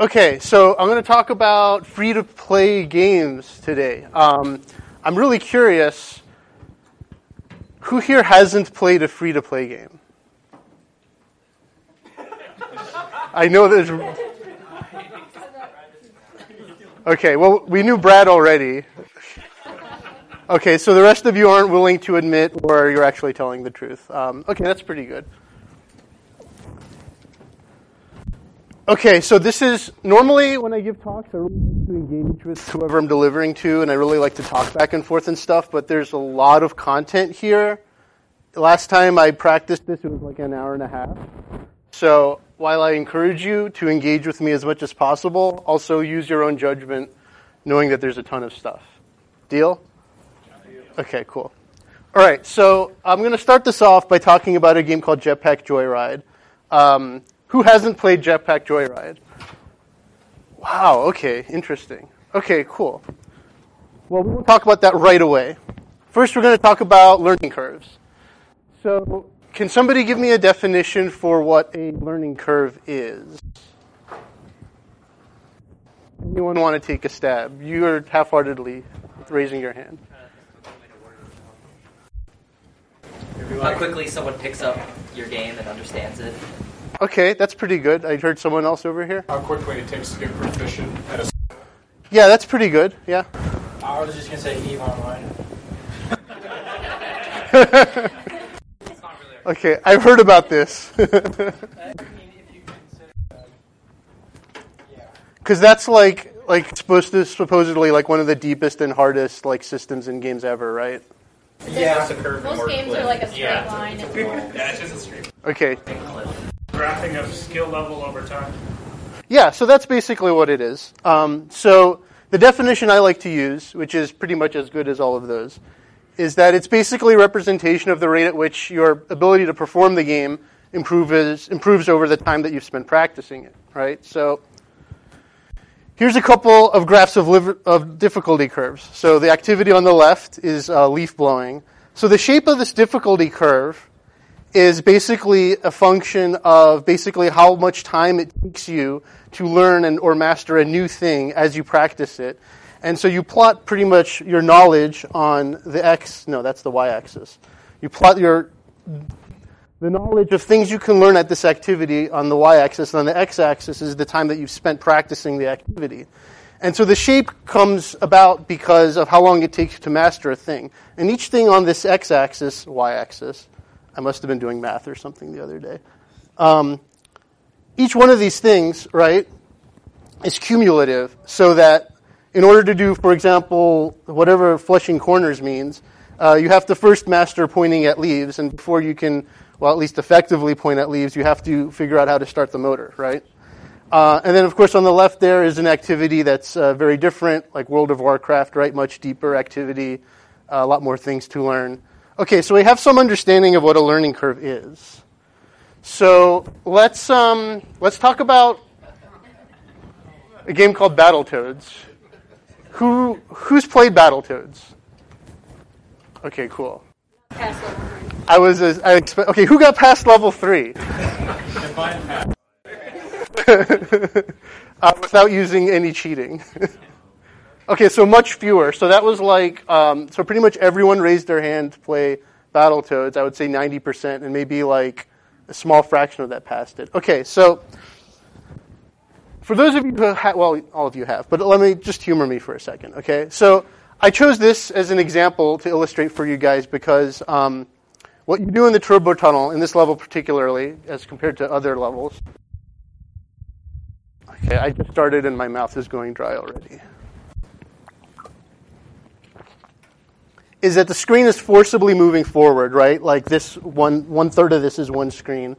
Okay, so I'm going to talk about free to play games today. Um, I'm really curious who here hasn't played a free to play game? I know there's. Okay, well, we knew Brad already. Okay, so the rest of you aren't willing to admit or you're actually telling the truth. Um, okay, that's pretty good. Okay, so this is normally when I give talks, I really like to engage with whoever I'm delivering to, and I really like to talk back and forth and stuff. But there's a lot of content here. Last time I practiced this, it was like an hour and a half. So while I encourage you to engage with me as much as possible, also use your own judgment, knowing that there's a ton of stuff. Deal? Okay, cool. All right, so I'm going to start this off by talking about a game called Jetpack Joyride. Um, who hasn't played Jetpack Joyride? Wow, okay, interesting. Okay, cool. Well, we will talk about that right away. First, we're going to talk about learning curves. So, can somebody give me a definition for what a learning curve is? Anyone want to take a stab? You are half heartedly raising your hand. How quickly someone picks up your game and understands it. Okay, that's pretty good. I heard someone else over here. How quickly it takes to get proficient at a. Yeah, that's pretty good. Yeah. I was just gonna say Eve Online. Okay, I've heard about this. Because that's like like supposed to supposedly like one of the deepest and hardest like systems in games ever, right? Yeah. It's a curve and Most games cliff. are like a straight Yeah. line. Yeah, it's just a straight. Okay. Graphing of skill level over time. Yeah, so that's basically what it is. Um, so the definition I like to use, which is pretty much as good as all of those, is that it's basically a representation of the rate at which your ability to perform the game improves improves over the time that you've spent practicing it. Right. So here's a couple of graphs of, liver, of difficulty curves. So the activity on the left is uh, leaf blowing. So the shape of this difficulty curve is basically a function of basically how much time it takes you to learn and, or master a new thing as you practice it. And so you plot pretty much your knowledge on the x, no, that's the y-axis. You plot your the knowledge of things you can learn at this activity on the y-axis, and on the x-axis is the time that you've spent practicing the activity. And so the shape comes about because of how long it takes to master a thing. And each thing on this x-axis, y-axis, I must have been doing math or something the other day. Um, each one of these things, right, is cumulative, so that in order to do, for example, whatever flushing corners means, uh, you have to first master pointing at leaves, and before you can, well, at least effectively point at leaves, you have to figure out how to start the motor, right? Uh, and then, of course, on the left there is an activity that's uh, very different, like World of Warcraft, right? Much deeper activity, uh, a lot more things to learn. Okay, so we have some understanding of what a learning curve is. So let's um, let's talk about a game called Battletoads. Who who's played Battletoads? Okay, cool. I was as- I expect. Okay, who got past level three? Uh, without using any cheating. okay, so much fewer. So that was like, um, so pretty much everyone raised their hand to play Battletoads. I would say 90%, and maybe like a small fraction of that passed it. Okay, so for those of you who have, well, all of you have, but let me just humor me for a second, okay? So I chose this as an example to illustrate for you guys because um, what you do in the turbo tunnel, in this level particularly, as compared to other levels, Okay, I just started and my mouth is going dry already. Is that the screen is forcibly moving forward, right? Like this one one third of this is one screen.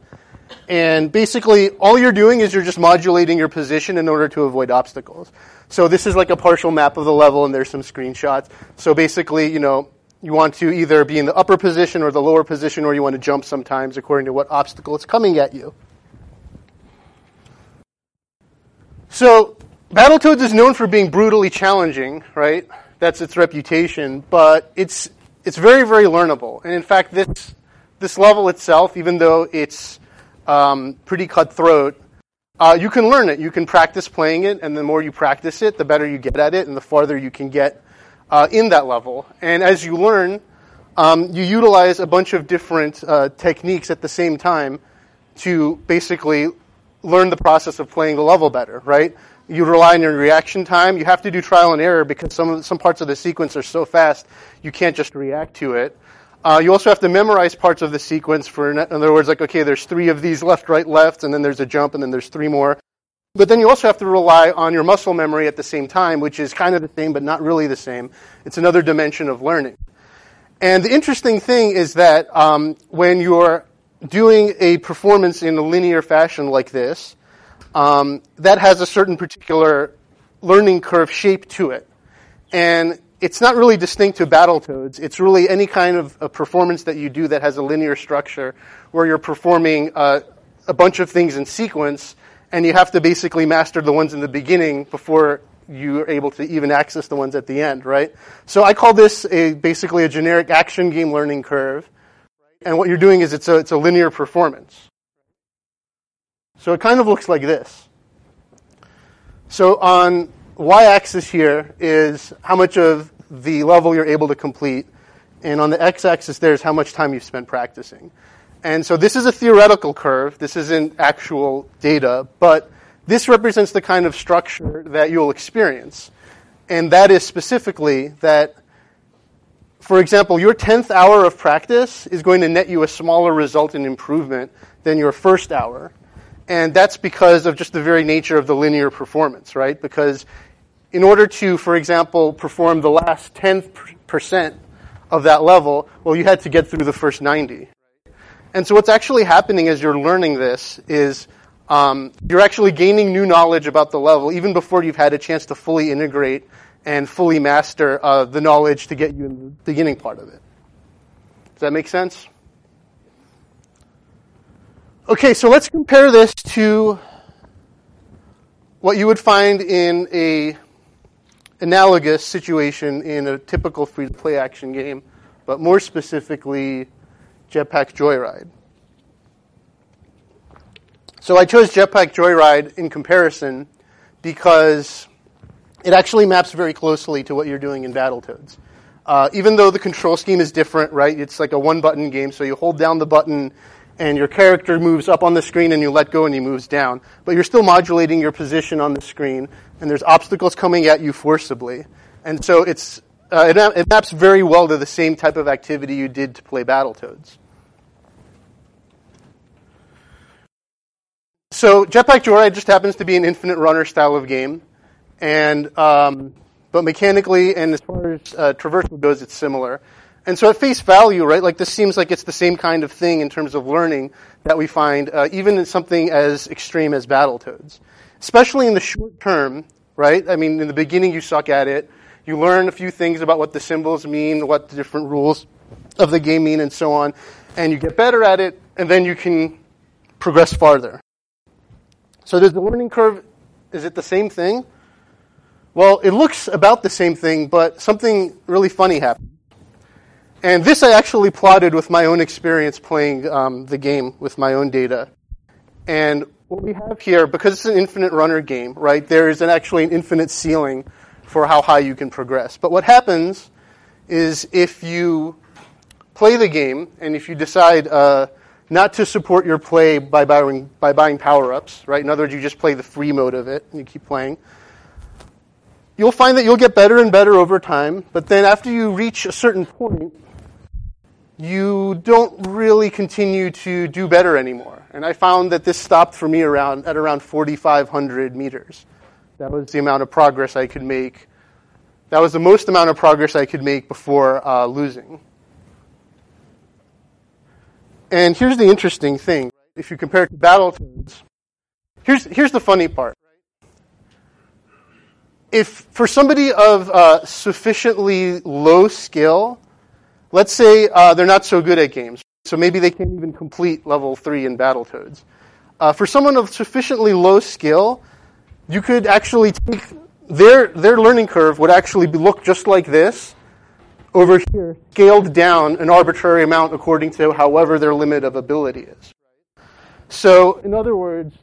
And basically all you're doing is you're just modulating your position in order to avoid obstacles. So this is like a partial map of the level and there's some screenshots. So basically, you know, you want to either be in the upper position or the lower position or you want to jump sometimes according to what obstacle is coming at you. So, Battletoads is known for being brutally challenging, right? That's its reputation, but it's it's very very learnable. And in fact, this this level itself, even though it's um, pretty cutthroat, uh, you can learn it. You can practice playing it, and the more you practice it, the better you get at it, and the farther you can get uh, in that level. And as you learn, um, you utilize a bunch of different uh, techniques at the same time to basically learn the process of playing the level better, right? You rely on your reaction time. You have to do trial and error because some, some parts of the sequence are so fast you can't just react to it. Uh, you also have to memorize parts of the sequence. For in other words, like okay, there's three of these left, right, left, and then there's a jump, and then there's three more. But then you also have to rely on your muscle memory at the same time, which is kind of the same, but not really the same. It's another dimension of learning. And the interesting thing is that um, when you're doing a performance in a linear fashion like this, um, that has a certain particular learning curve shape to it. And it's not really distinct to Battletoads. It's really any kind of a performance that you do that has a linear structure where you're performing uh, a bunch of things in sequence and you have to basically master the ones in the beginning before you're able to even access the ones at the end, right? So I call this a, basically a generic action game learning curve. And what you're doing is it's a, it's a linear performance. So it kind of looks like this. So on y-axis here is how much of the level you're able to complete, and on the x-axis there's how much time you've spent practicing. And so this is a theoretical curve. This isn't actual data, but this represents the kind of structure that you'll experience. And that is specifically that, for example, your 10th hour of practice is going to net you a smaller result in improvement than your first hour. And that's because of just the very nature of the linear performance, right? Because in order to, for example, perform the last 10% of that level, well, you had to get through the first 90. And so what's actually happening as you're learning this is um, you're actually gaining new knowledge about the level even before you've had a chance to fully integrate and fully master uh, the knowledge to get you in the beginning part of it. Does that make sense? Okay, so let's compare this to what you would find in a analogous situation in a typical free-to-play action game, but more specifically, Jetpack Joyride. So I chose Jetpack Joyride in comparison because it actually maps very closely to what you're doing in Battletoads. Uh, even though the control scheme is different, right? It's like a one-button game, so you hold down the button and your character moves up on the screen and you let go and he moves down. But you're still modulating your position on the screen and there's obstacles coming at you forcibly. And so it's, uh, it, it maps very well to the same type of activity you did to play Battletoads. So Jetpack Joyride just happens to be an infinite runner style of game, and um, but mechanically and as far as uh, traversal goes, it's similar. And so at face value, right, like this seems like it's the same kind of thing in terms of learning that we find uh, even in something as extreme as Battletoads. Especially in the short term, right? I mean, in the beginning you suck at it. You learn a few things about what the symbols mean, what the different rules of the game mean, and so on. And you get better at it, and then you can progress farther. So does the learning curve, is it the same thing? Well, it looks about the same thing, but something really funny happened. And this I actually plotted with my own experience playing um, the game with my own data. And what we have here, because it's an infinite runner game, right, there is an actually an infinite ceiling for how high you can progress. But what happens is if you play the game and if you decide, uh, not to support your play by buying, by buying power ups, right? In other words, you just play the free mode of it and you keep playing. You'll find that you'll get better and better over time, but then after you reach a certain point, you don't really continue to do better anymore. And I found that this stopped for me around at around 4,500 meters. That was the amount of progress I could make. That was the most amount of progress I could make before uh, losing. And here's the interesting thing. If you compare it to Battletoads, here's, here's the funny part. If for somebody of uh, sufficiently low skill, let's say uh, they're not so good at games, so maybe they can't even complete level 3 in Battletoads. Uh, for someone of sufficiently low skill, you could actually take their, their learning curve would actually look just like this, over here scaled down an arbitrary amount according to however their limit of ability is. So, in other words,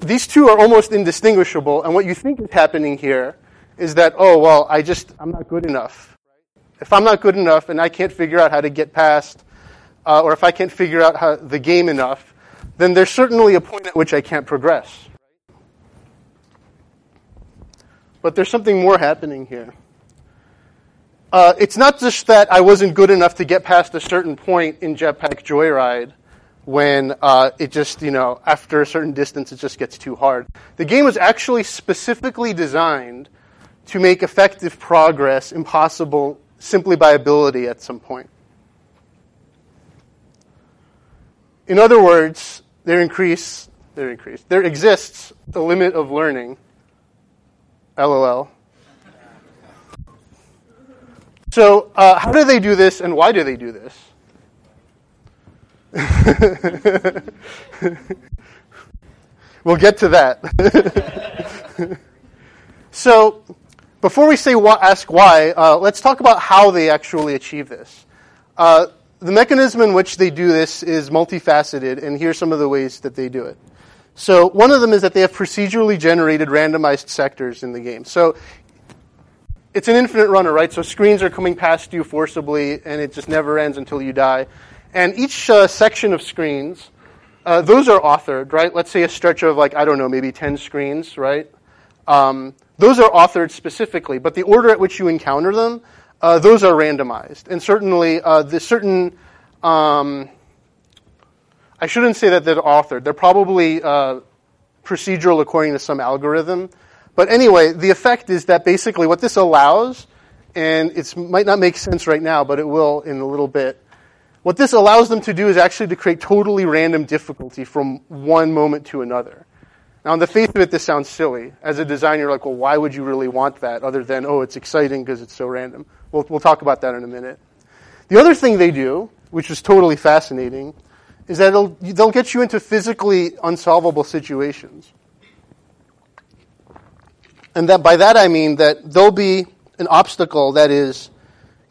these two are almost indistinguishable, and what you think is happening here is that, oh, well, I just, I'm not good enough. If I'm not good enough and I can't figure out how to get past, uh, or if I can't figure out how, the game enough, then there's certainly a point at which I can't progress. But there's something more happening here. Uh, it's not just that I wasn't good enough to get past a certain point in Jetpack Joyride when uh, it just, you know, after a certain distance, it just gets too hard. The game was actually specifically designed to make effective progress impossible simply by ability at some point. In other words, there increase, there increase, there exists a limit of learning. LOL. So, uh, how do they do this, and why do they do this? we'll get to that. so, before we say ask why, uh, let's talk about how they actually achieve this. Uh, the mechanism in which they do this is multifaceted, and here's some of the ways that they do it. So, one of them is that they have procedurally generated randomized sectors in the game. So, it's an infinite runner, right? So screens are coming past you forcibly, and it just never ends until you die. And each uh, section of screens, uh, those are authored, right? Let's say a stretch of like I don't know, maybe ten screens, right? Um, those are authored specifically, but the order at which you encounter them, uh, those are randomized. And certainly, uh, the certain, um, I shouldn't say that they're authored. They're probably uh, procedural according to some algorithm. But anyway, the effect is that basically what this allows, and it might not make sense right now, but it will in a little bit. What this allows them to do is actually to create totally random difficulty from one moment to another. Now, on the face of it, this sounds silly. As a designer, you're like, well, why would you really want that other than, oh, it's exciting because it's so random? We'll, we'll talk about that in a minute. The other thing they do, which is totally fascinating, is that they'll get you into physically unsolvable situations. And that by that I mean that there'll be an obstacle that is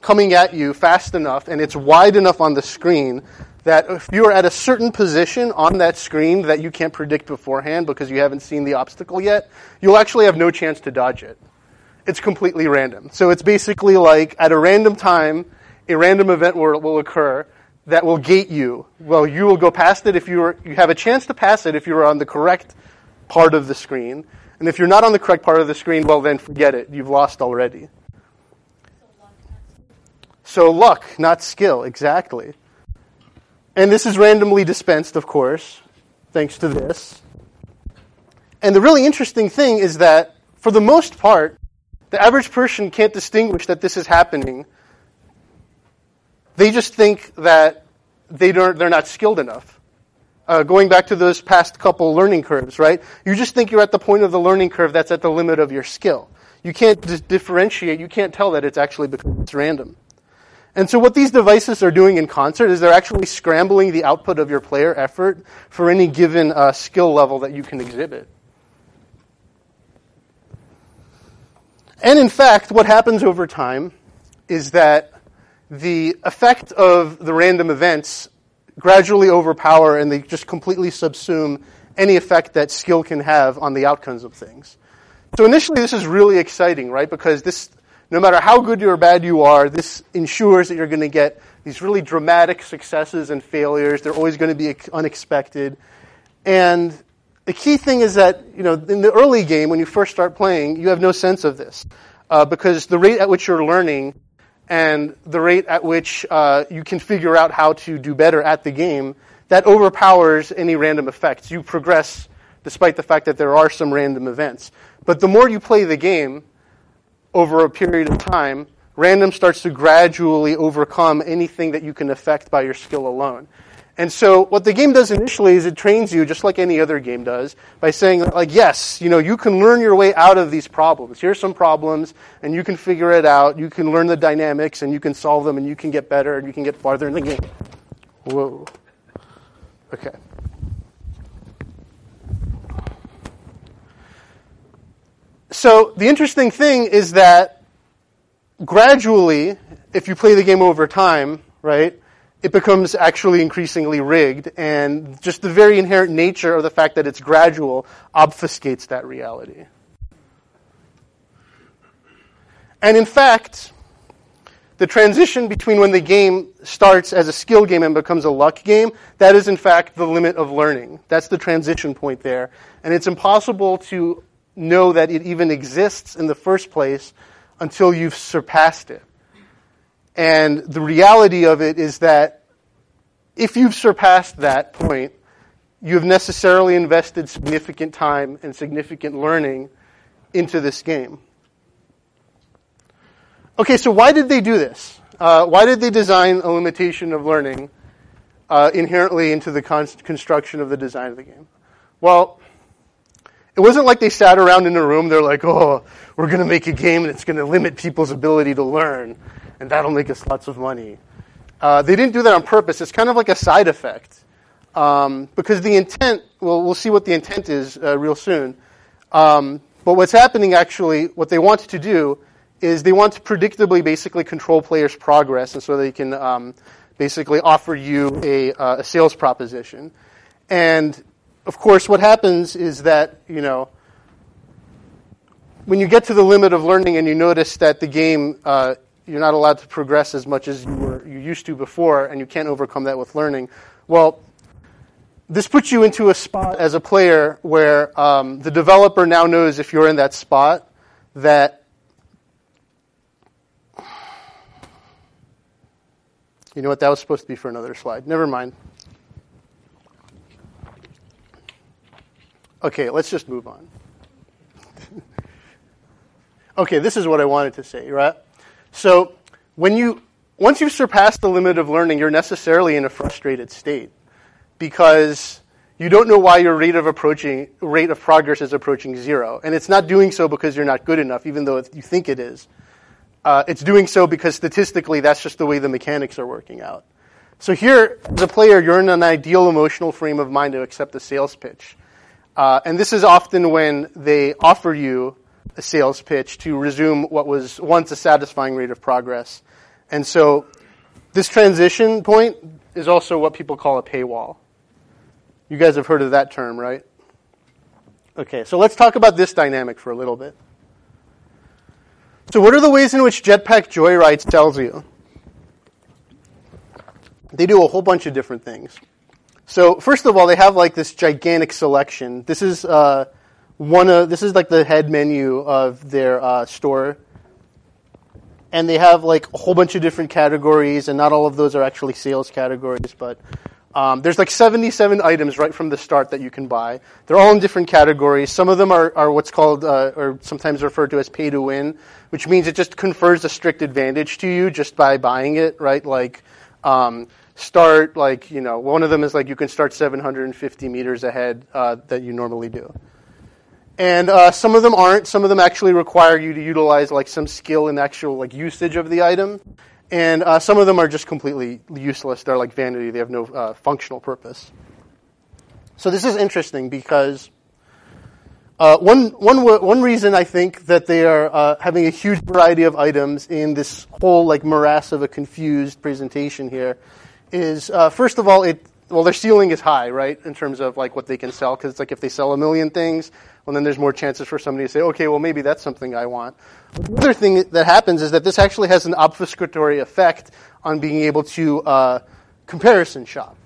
coming at you fast enough and it's wide enough on the screen that if you are at a certain position on that screen that you can't predict beforehand because you haven't seen the obstacle yet, you'll actually have no chance to dodge it. It's completely random. So it's basically like at a random time, a random event will, will occur that will gate you. Well, you will go past it if you are, you have a chance to pass it if you are on the correct part of the screen. And if you're not on the correct part of the screen, well, then forget it. You've lost already. So luck, not skill, exactly. And this is randomly dispensed, of course, thanks to this. And the really interesting thing is that, for the most part, the average person can't distinguish that this is happening. They just think that they don't, they're not skilled enough uh, going back to those past couple learning curves, right? You just think you're at the point of the learning curve that's at the limit of your skill. You can't differentiate, you can't tell that it's actually because it's random. And so what these devices are doing in concert is they're actually scrambling the output of your player effort for any given uh, skill level that you can exhibit. And in fact, what happens over time is that the effect of the random events gradually overpower and they just completely subsume any effect that skill can have on the outcomes of things. So initially, this is really exciting, right? Because this, no matter how good or bad you are, this ensures that you're going to get these really dramatic successes and failures. They're always going to be unexpected. And the key thing is that, you know, in the early game, when you first start playing, you have no sense of this. Uh, because the rate at which you're learning and the rate at which uh, you can figure out how to do better at the game, that overpowers any random effects. You progress despite the fact that there are some random events. But the more you play the game over a period of time, random starts to gradually overcome anything that you can affect by your skill alone. And so what the game does initially is it trains you, just like any other game does, by saying, like, yes, you know, you can learn your way out of these problems. Here's some problems, and you can figure it out. You can learn the dynamics, and you can solve them, and you can get better, and you can get farther in the game. Whoa. Okay. So the interesting thing is that gradually, if you play the game over time, right, it becomes actually increasingly rigged, and just the very inherent nature of the fact that it's gradual obfuscates that reality. And in fact, the transition between when the game starts as a skill game and becomes a luck game, that is in fact the limit of learning. That's the transition point there. And it's impossible to know that it even exists in the first place until you've surpassed it. And the reality of it is that if you've surpassed that point, you have necessarily invested significant time and significant learning into this game. Okay, so why did they do this? Uh, why did they design a limitation of learning uh, inherently into the con- construction of the design of the game? Well, it wasn't like they sat around in a room, they're like, oh, we're going to make a game that's going to limit people's ability to learn and that'll make us lots of money. Uh, they didn't do that on purpose. It's kind of like a side effect. Um, because the intent, well, we'll see what the intent is uh, real soon. Um, but what's happening actually, what they want to do is they want to predictably basically control players' progress, and so they can um, basically offer you a, uh, a, sales proposition. And of course, what happens is that you know when you get to the limit of learning and you notice that the game uh, you're not allowed to progress as much as you were you used to before, and you can't overcome that with learning. Well, this puts you into a spot as a player where um, the developer now knows if you're in that spot that you know what that was supposed to be for another slide. Never mind. Okay, let's just move on. okay, this is what I wanted to say, right? So when you once you've surpassed the limit of learning, you're necessarily in a frustrated state because you don't know why your rate of approaching rate of progress is approaching zero, and it's not doing so because you're not good enough, even though you think it is. Uh, it's doing so because statistically, that's just the way the mechanics are working out. So here, as a player, you're in an ideal emotional frame of mind to accept a sales pitch, uh, and this is often when they offer you a sales pitch to resume what was once a satisfying rate of progress. And so this transition point is also what people call a paywall. You guys have heard of that term, right? Okay, so let's talk about this dynamic for a little bit. So, what are the ways in which Jetpack Joyride tells you? They do a whole bunch of different things. So, first of all, they have like this gigantic selection. This is uh, one of this is like the head menu of their uh, store, and they have like a whole bunch of different categories, and not all of those are actually sales categories, but um, there's like 77 items right from the start that you can buy. They're all in different categories. Some of them are, are what's called, uh, or sometimes referred to as pay to win, which means it just confers a strict advantage to you just by buying it, right? Like, um, start like you know, one of them is like you can start 750 meters ahead uh, that you normally do. And uh, some of them aren't. Some of them actually require you to utilize like some skill in actual like usage of the item. And uh, some of them are just completely useless. They're like vanity. They have no uh, functional purpose. So this is interesting because uh, one, one, one reason I think that they are uh, having a huge variety of items in this whole like morass of a confused presentation here is uh, first of all it well their ceiling is high right in terms of like what they can sell because it's like if they sell a million things well, then there's more chances for somebody to say, okay, well, maybe that's something I want. The other thing that happens is that this actually has an obfuscatory effect on being able to uh, comparison shop.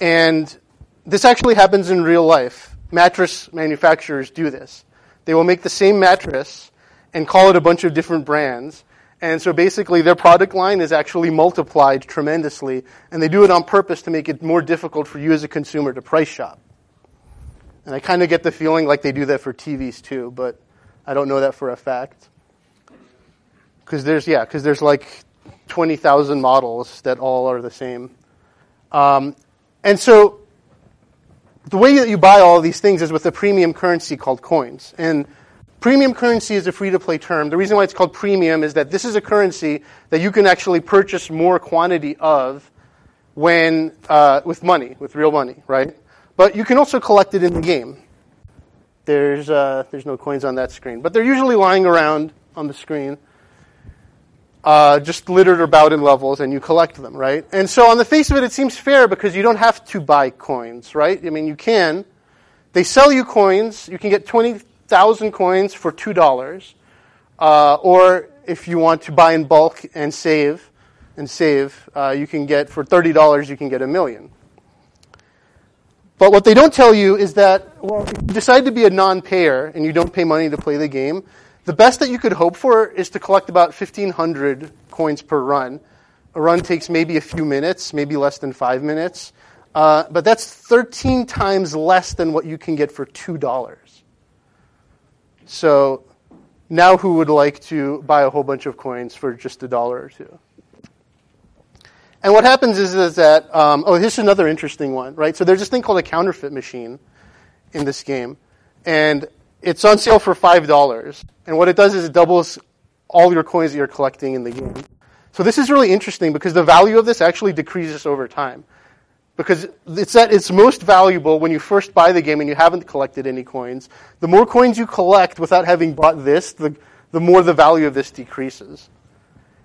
And this actually happens in real life. Mattress manufacturers do this. They will make the same mattress and call it a bunch of different brands. And so basically, their product line is actually multiplied tremendously, and they do it on purpose to make it more difficult for you as a consumer to price shop. And I kind of get the feeling like they do that for TVs too, but I don't know that for a fact. Because there's, yeah, because there's like 20,000 models that all are the same. Um, and so the way that you buy all these things is with a premium currency called coins. And premium currency is a free to play term. The reason why it's called premium is that this is a currency that you can actually purchase more quantity of when, uh, with money, with real money, right? But you can also collect it in the game. There's, uh, there's no coins on that screen, but they're usually lying around on the screen. uh, just littered about in levels, and you collect them, right? And so on the face of it, it seems fair because you don't have to buy coins, right? I mean, you can. They sell you coins. You can get 20,000 coins for $2. Uh, or if you want to buy in bulk and save, and save, uh, you can get, for $30, you can get a million. But what they don't tell you is that, well, if you decide to be a non-payer and you don't pay money to play the game, the best that you could hope for is to collect about 1,500 coins per run. A run takes maybe a few minutes, maybe less than five minutes. Uh, but that's 13 times less than what you can get for $2. So now who would like to buy a whole bunch of coins for just a dollar or two? And what happens is, is that, um, oh, here's another interesting one, right? So there's this thing called a counterfeit machine in this game. And it's on sale for $5. And what it does is it doubles all your coins that you're collecting in the game. So this is really interesting because the value of this actually decreases over time. Because it's at its most valuable when you first buy the game and you haven't collected any coins. The more coins you collect without having bought this, the, the more the value of this decreases.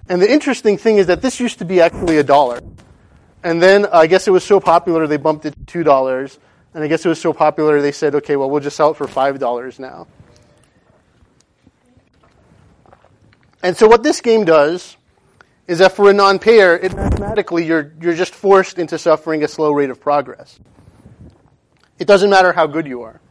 And the interesting thing is that this used to be actually a dollar. And then I guess it was so popular they bumped it to two dollars. And I guess it was so popular they said, okay, well we'll just sell it for five dollars now. And so what this game does is that for a non-payer, it mathematically you're you're just forced into suffering a slow rate of progress. It doesn't matter how good you are.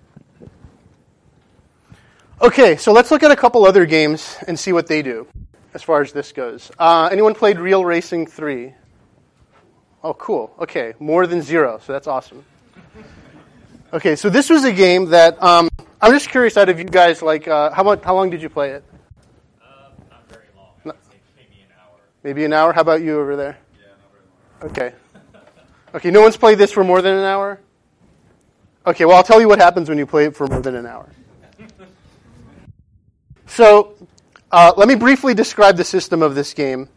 Okay, so let's look at a couple other games and see what they do as far as this goes. Uh, anyone played Real Racing 3? Oh, cool. Okay, more than zero, so that's awesome. Okay, so this was a game that um, I'm just curious out of you guys, like, uh, how, much, how long did you play it? Uh, not very long. No. Maybe an hour. Maybe an hour? How about you over there? Yeah, not very long. Okay. Okay, no one's played this for more than an hour? Okay, well, I'll tell you what happens when you play it for more than an hour. So, uh, let me briefly describe the system of this game.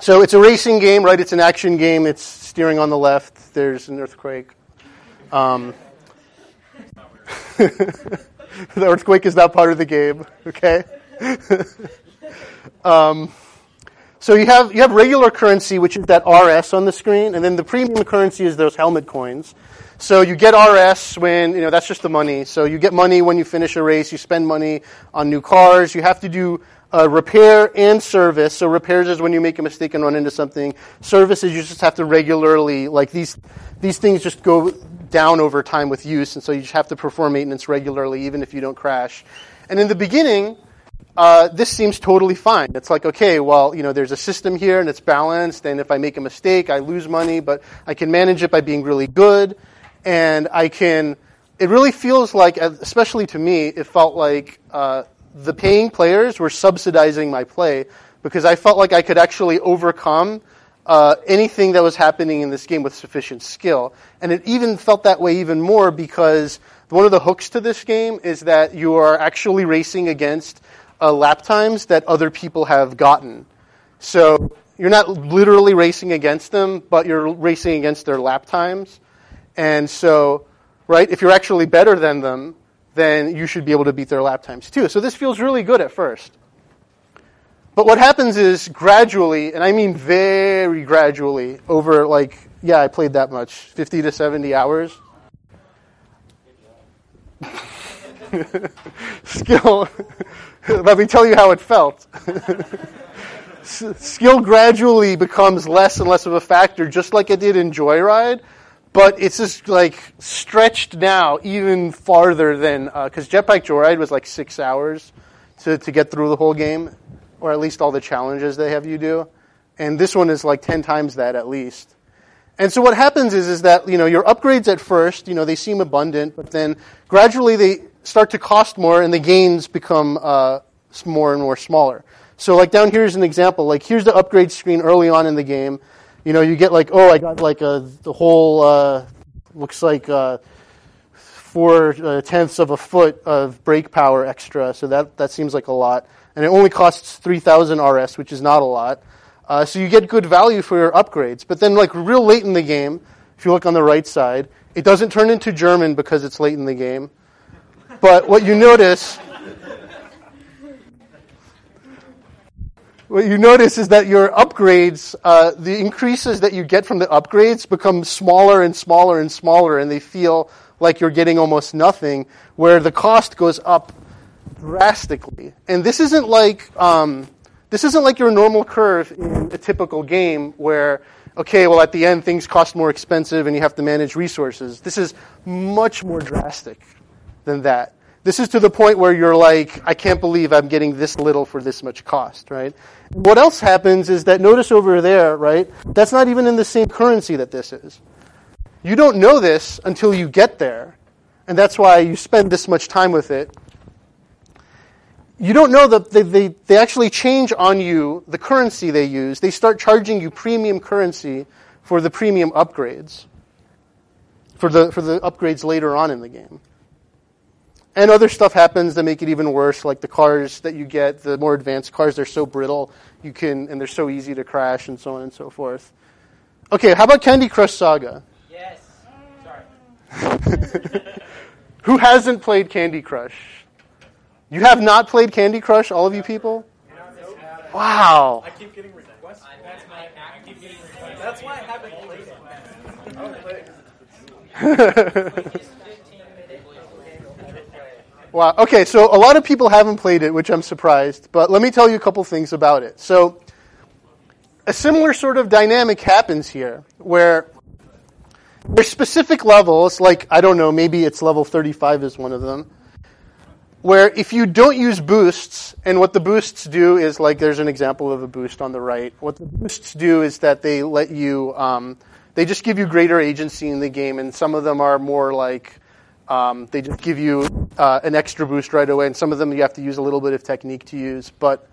So it's a racing game, right? It's an action game. It's steering on the left. There's an earthquake. Um, the earthquake is not part of the game. Okay. um, so you have you have regular currency, which is that RS on the screen, and then the premium currency is those helmet coins. So you get RS when, you know, that's just the money. So you get money when you finish a race. You spend money on new cars. You have to do uh, repair and service. So repairs is when you make a mistake and run into something. Services you just have to regularly, like these, these things just go down over time with use. And so you just have to perform maintenance regularly, even if you don't crash. And in the beginning, uh, this seems totally fine. It's like, okay, well, you know, there's a system here and it's balanced, and if I make a mistake, I lose money, but I can manage it by being really good and I can. It really feels like, especially to me, it felt like uh, the paying players were subsidizing my play because I felt like I could actually overcome uh, anything that was happening in this game with sufficient skill. And it even felt that way even more because one of the hooks to this game is that you are actually racing against uh, lap times that other people have gotten. So you're not literally racing against them, but you're racing against their lap times. And so, right, if you're actually better than them, then you should be able to beat their lap times too. So this feels really good at first. But what happens is gradually, and I mean very gradually, over like, yeah, I played that much, 50 to 70 hours. Skill, let me tell you how it felt. Skill gradually becomes less and less of a factor, just like it did in Joyride but it's just like stretched now even farther than because uh, Jetpack Joyride was like six hours to to get through the whole game, or at least all the challenges they have you do, and this one is like ten times that at least. And so what happens is is that you know your upgrades at first you know they seem abundant, but then gradually they start to cost more, and the gains become uh, more and more smaller. So like down here is an example. Like here's the upgrade screen early on in the game you know, you get like, oh, I got like a, the whole, uh, looks like uh, four uh, tenths of a foot of brake power extra. So that, that seems like a lot. And it only costs 3,000 RS, which is not a lot. Uh, so you get good value for your upgrades. But then, like, real late in the game, if you look on the right side, it doesn't turn into German because it's late in the game. But what you notice what you notice is that your upgrades, uh, the increases that you get from the upgrades become smaller and smaller and smaller, and they feel like you're getting almost nothing, where the cost goes up drastically. And this isn't like um, this isn't like your normal curve in a typical game where okay, well at the end things cost more expensive and you have to manage resources. This is much more drastic than that. This is to the point where you're like, I can't believe I'm getting this little for this much cost, right? What else happens is that notice over there, right? That's not even in the same currency that this is. You don't know this until you get there, and that's why you spend this much time with it. You don't know that they, they, they actually change on you the currency they use. They start charging you premium currency for the premium upgrades, for the, for the upgrades later on in the game. And other stuff happens that make it even worse, like the cars that you get, the more advanced cars, they're so brittle, you can, and they're so easy to crash, and so on and so forth. Okay, how about Candy Crush Saga? Yes. Sorry. Who hasn't played Candy Crush? You have not played Candy Crush, all of you people? Wow. I keep getting requests. That's why I keep getting requests. That's why I haven't played it. I don't play it. Wow. Okay, so a lot of people haven't played it, which I'm surprised, but let me tell you a couple things about it. So, a similar sort of dynamic happens here, where there's specific levels, like, I don't know, maybe it's level 35 is one of them, where if you don't use boosts, and what the boosts do is, like, there's an example of a boost on the right. What the boosts do is that they let you, um, they just give you greater agency in the game, and some of them are more like, um, they just give you uh, an extra boost right away, and some of them you have to use a little bit of technique to use. But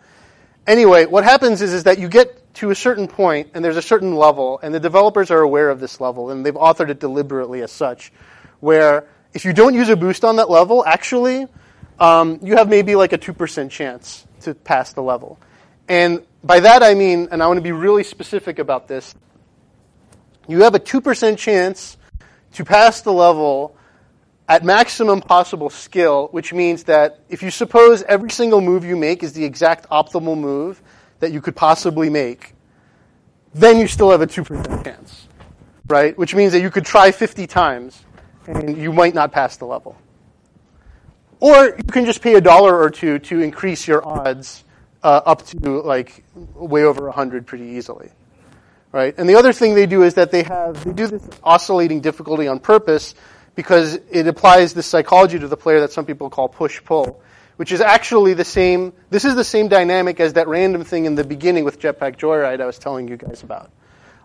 anyway, what happens is, is that you get to a certain point, and there's a certain level, and the developers are aware of this level, and they've authored it deliberately as such, where if you don't use a boost on that level, actually, um, you have maybe like a 2% chance to pass the level. And by that I mean, and I want to be really specific about this, you have a 2% chance to pass the level at maximum possible skill, which means that if you suppose every single move you make is the exact optimal move that you could possibly make, then you still have a 2% chance, right? Which means that you could try 50 times and you might not pass the level. Or you can just pay a dollar or two to increase your odds uh, up to like way over 100 pretty easily. Right? And the other thing they do is that they have, they do this oscillating difficulty on purpose because it applies this psychology to the player that some people call push-pull, which is actually the same, this is the same dynamic as that random thing in the beginning with Jetpack Joyride I was telling you guys about.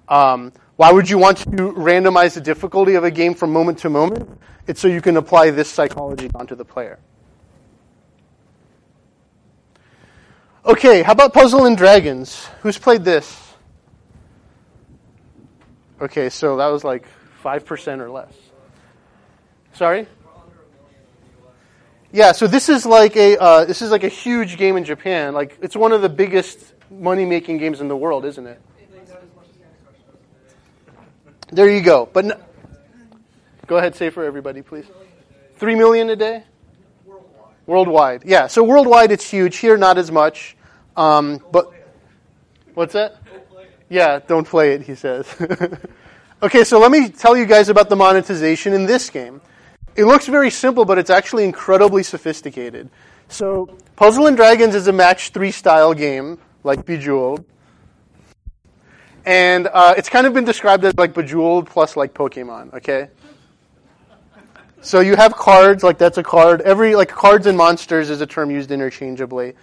Um, why would you want to randomize the difficulty of a game from moment to moment? It's so you can apply this psychology onto the player. Okay, how about Puzzle and Dragons? Who's played this? Okay, so that was like 5% or less. Sorry? Yeah, so this is like a uh, this is like a huge game in Japan. Like it's one of the biggest money making games in the world, isn't it? There you go. But no, go ahead, say for everybody, please. Three million a day. Worldwide. Worldwide, yeah. So worldwide, it's huge. Here, not as much. Um, but what's that? Yeah, don't play it. He says. okay, so let me tell you guys about the monetization in this game. It looks very simple, but it's actually incredibly sophisticated. So, Puzzle and Dragons is a match three style game, like Bejeweled. And uh, it's kind of been described as like Bejeweled plus like Pokemon, okay? So you have cards, like that's a card. Every, like cards and monsters is a term used interchangeably.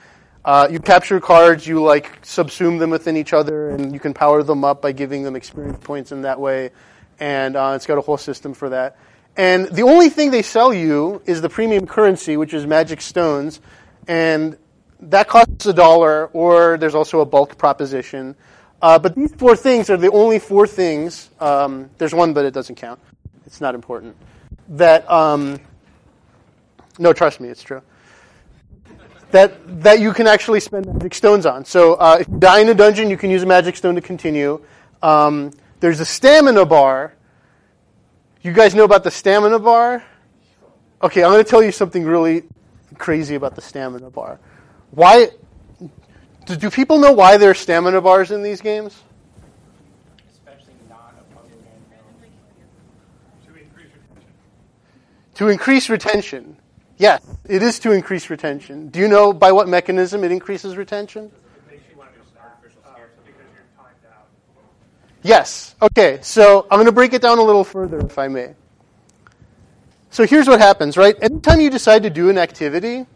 Uh, you capture cards, you like subsume them within each other, and you can power them up by giving them experience points in that way. And uh, it's got a whole system for that. And the only thing they sell you is the premium currency, which is magic stones, and that costs a dollar, or there's also a bulk proposition. Uh, but these four things are the only four things. Um, there's one, but it doesn't count. It's not important. That um, no, trust me, it's true. That that you can actually spend magic stones on. So uh, if you die in a dungeon, you can use a magic stone to continue. Um, there's a stamina bar you guys know about the stamina bar? Okay, I'm going to tell you something really crazy about the stamina bar. Why? Do, do people know why there are stamina bars in these games? Especially not a puzzle game. To increase retention. Yes, it is to increase retention. Do you know by what mechanism it increases retention? Yes. Okay, so I'm going to break it down a little further, if I may. So here's what happens, right? Anytime you decide to do an activity,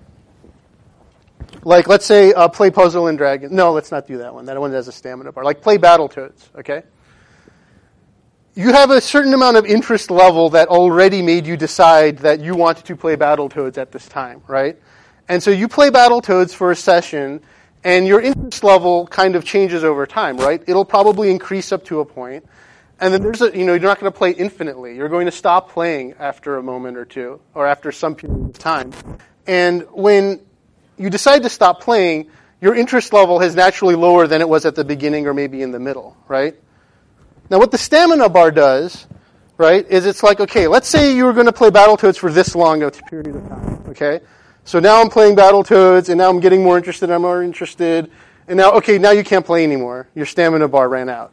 like let's say uh, play Puzzle and Dragon. No, let's not do that one. That one has a stamina bar. Like play Battletoads, okay? You have a certain amount of interest level that already made you decide that you wanted to play Battletoads at this time, right? And so you play Battletoads for a session, and your interest level kind of changes over time, right? It'll probably increase up to a point, and then there's a, you know, you're not going to play infinitely. You're going to stop playing after a moment or two, or after some period of time. And when you decide to stop playing, your interest level has naturally lower than it was at the beginning or maybe in the middle, right? Now, what the stamina bar does, right, is it's like, okay, let's say you were going to play Battletoads for this long a period of time, okay? So now I'm playing Battletoads, and now I'm getting more interested, I'm more interested, and now, okay, now you can't play anymore. Your stamina bar ran out.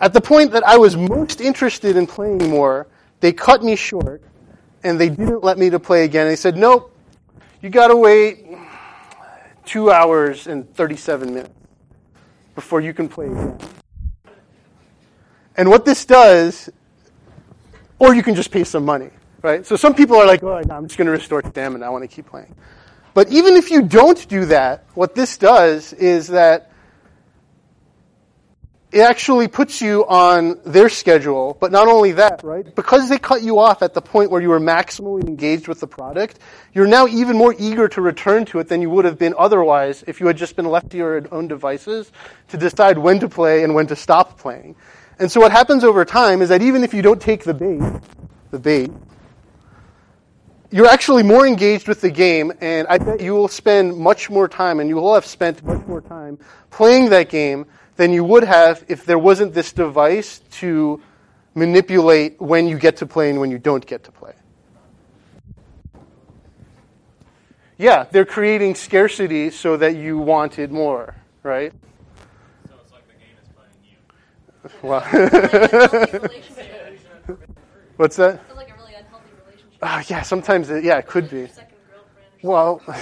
At the point that I was most interested in playing more, they cut me short, and they didn't let me to play again. They said, nope, you gotta wait two hours and 37 minutes before you can play again. And what this does, or you can just pay some money, right? So some people are like, oh, no, I'm just going to restore stamina. I want to keep playing. But even if you don't do that, what this does is that it actually puts you on their schedule. But not only that, right? Because they cut you off at the point where you were maximally engaged with the product, you're now even more eager to return to it than you would have been otherwise if you had just been left to your own devices to decide when to play and when to stop playing. And so what happens over time is that even if you don't take the bait, the bait, you're actually more engaged with the game, and I bet you will spend much more time, and you will have spent much more time playing that game than you would have if there wasn't this device to manipulate when you get to play and when you don't get to play. Yeah, they're creating scarcity so that you wanted more, right? So it's like the game is playing you. Well, what's that? Sounds like a really unhealthy relationship. Ah, yeah, sometimes, it, yeah, it could be. Well, But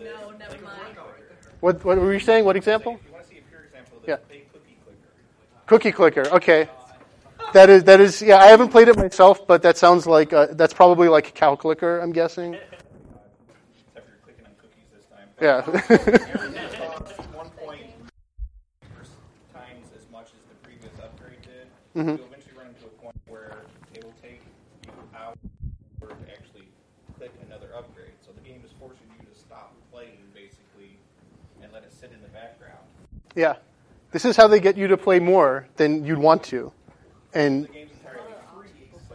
no, never mind. what, what were you saying? What example? If you want to see a pure example, the Yeah. cookie clicker. Okay. That is that is yeah. I haven't played it myself, but that sounds like uh, that's probably like a cow clicker. I'm guessing. Except for you're clicking on cookies this time. Yeah. Costs 1.8 times as much as the previous upgrade did. Mm-hmm. You'll eventually run into a point where it will take you hours to actually click another upgrade. So the game is forcing you to stop playing basically and let it sit in the background. Yeah. This is how they get you to play more than you'd want to, and The game's entirely free, so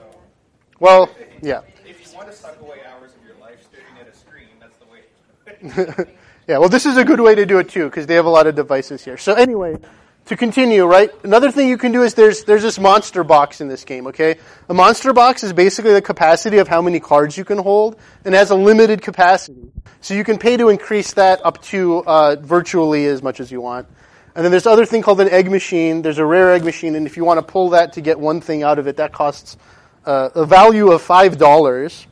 well, yeah. if you want to suck away hours of your life staring at a screen, that's the way to do it. Yeah, well, this is a good way to do it too, because they have a lot of devices here. So anyway, to continue, right? Another thing you can do is there's there's this monster box in this game. Okay, a monster box is basically the capacity of how many cards you can hold, and has a limited capacity. So you can pay to increase that up to uh, virtually as much as you want. And then there's other thing called an egg machine. There's a rare egg machine, and if you want to pull that to get one thing out of it, that costs uh, a value of five dollars.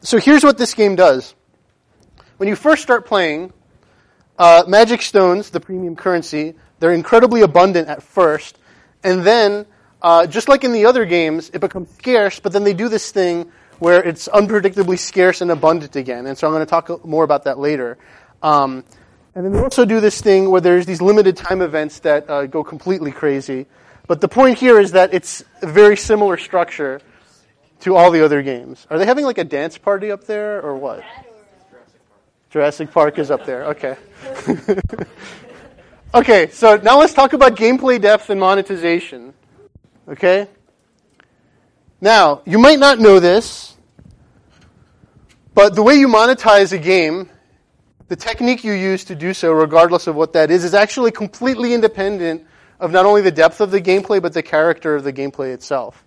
So here's what this game does when you first start playing, uh, magic stones, the premium currency, they're incredibly abundant at first, and then, uh, just like in the other games, it becomes scarce. But then they do this thing where it's unpredictably scarce and abundant again. And so I'm going to talk more about that later. Um, and then they also do this thing where there's these limited time events that uh, go completely crazy. But the point here is that it's a very similar structure to all the other games. Are they having like a dance party up there or what? Jurassic Park is up there. Okay. okay, so now let's talk about gameplay depth and monetization. Okay? Now, you might not know this, but the way you monetize a game, the technique you use to do so, regardless of what that is, is actually completely independent of not only the depth of the gameplay, but the character of the gameplay itself.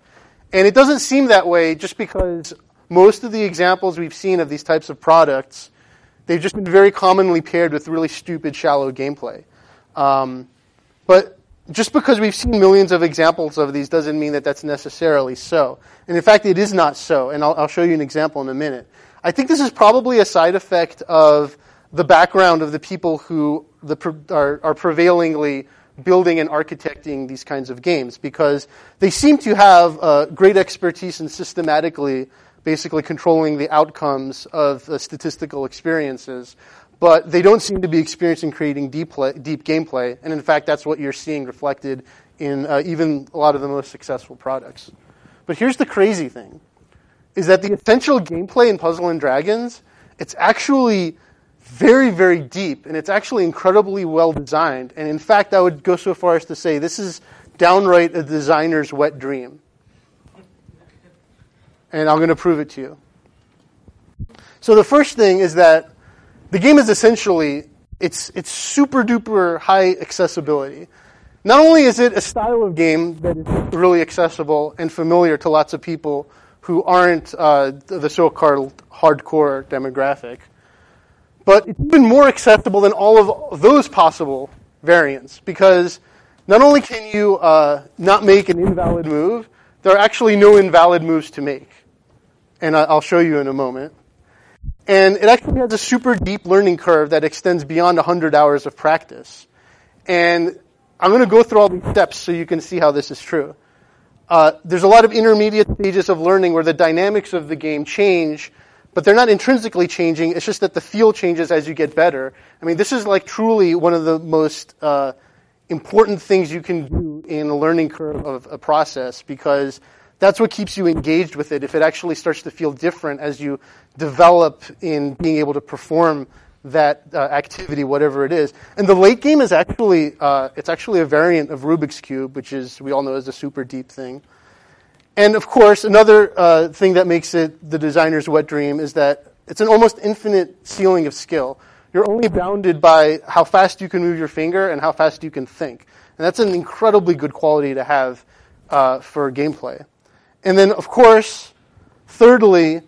And it doesn't seem that way just because most of the examples we've seen of these types of products, they've just been very commonly paired with really stupid, shallow gameplay. Um, but just because we've seen millions of examples of these doesn't mean that that's necessarily so. And in fact, it is not so. And I'll, I'll show you an example in a minute. I think this is probably a side effect of the background of the people who the, are, are prevailingly building and architecting these kinds of games because they seem to have uh, great expertise in systematically basically controlling the outcomes of uh, statistical experiences but they don't seem to be experiencing creating deep, play, deep gameplay and in fact that's what you're seeing reflected in uh, even a lot of the most successful products. But here's the crazy thing is that the essential gameplay in puzzle and dragons it's actually very, very deep, and it's actually incredibly well designed. And in fact, I would go so far as to say this is downright a designer's wet dream. And I'm going to prove it to you. So the first thing is that the game is essentially it's it's super duper high accessibility. Not only is it a style of game that is really accessible and familiar to lots of people who aren't uh, the so-called hardcore demographic, but it's even more accessible than all of those possible variants because not only can you uh, not make an invalid move, there are actually no invalid moves to make. And I'll show you in a moment. And it actually has a super deep learning curve that extends beyond 100 hours of practice. And I'm going to go through all these steps so you can see how this is true. Uh, there's a lot of intermediate stages of learning where the dynamics of the game change but they're not intrinsically changing. It's just that the feel changes as you get better. I mean, this is like truly one of the most uh, important things you can do in a learning curve of a process because that's what keeps you engaged with it. If it actually starts to feel different as you develop in being able to perform that uh, activity, whatever it is. And the late game is actually uh, it's actually a variant of Rubik's cube, which is we all know is a super deep thing. And of course, another uh, thing that makes it the designer's wet dream is that it's an almost infinite ceiling of skill. You're only bounded by how fast you can move your finger and how fast you can think. And that's an incredibly good quality to have uh, for gameplay. And then, of course, thirdly,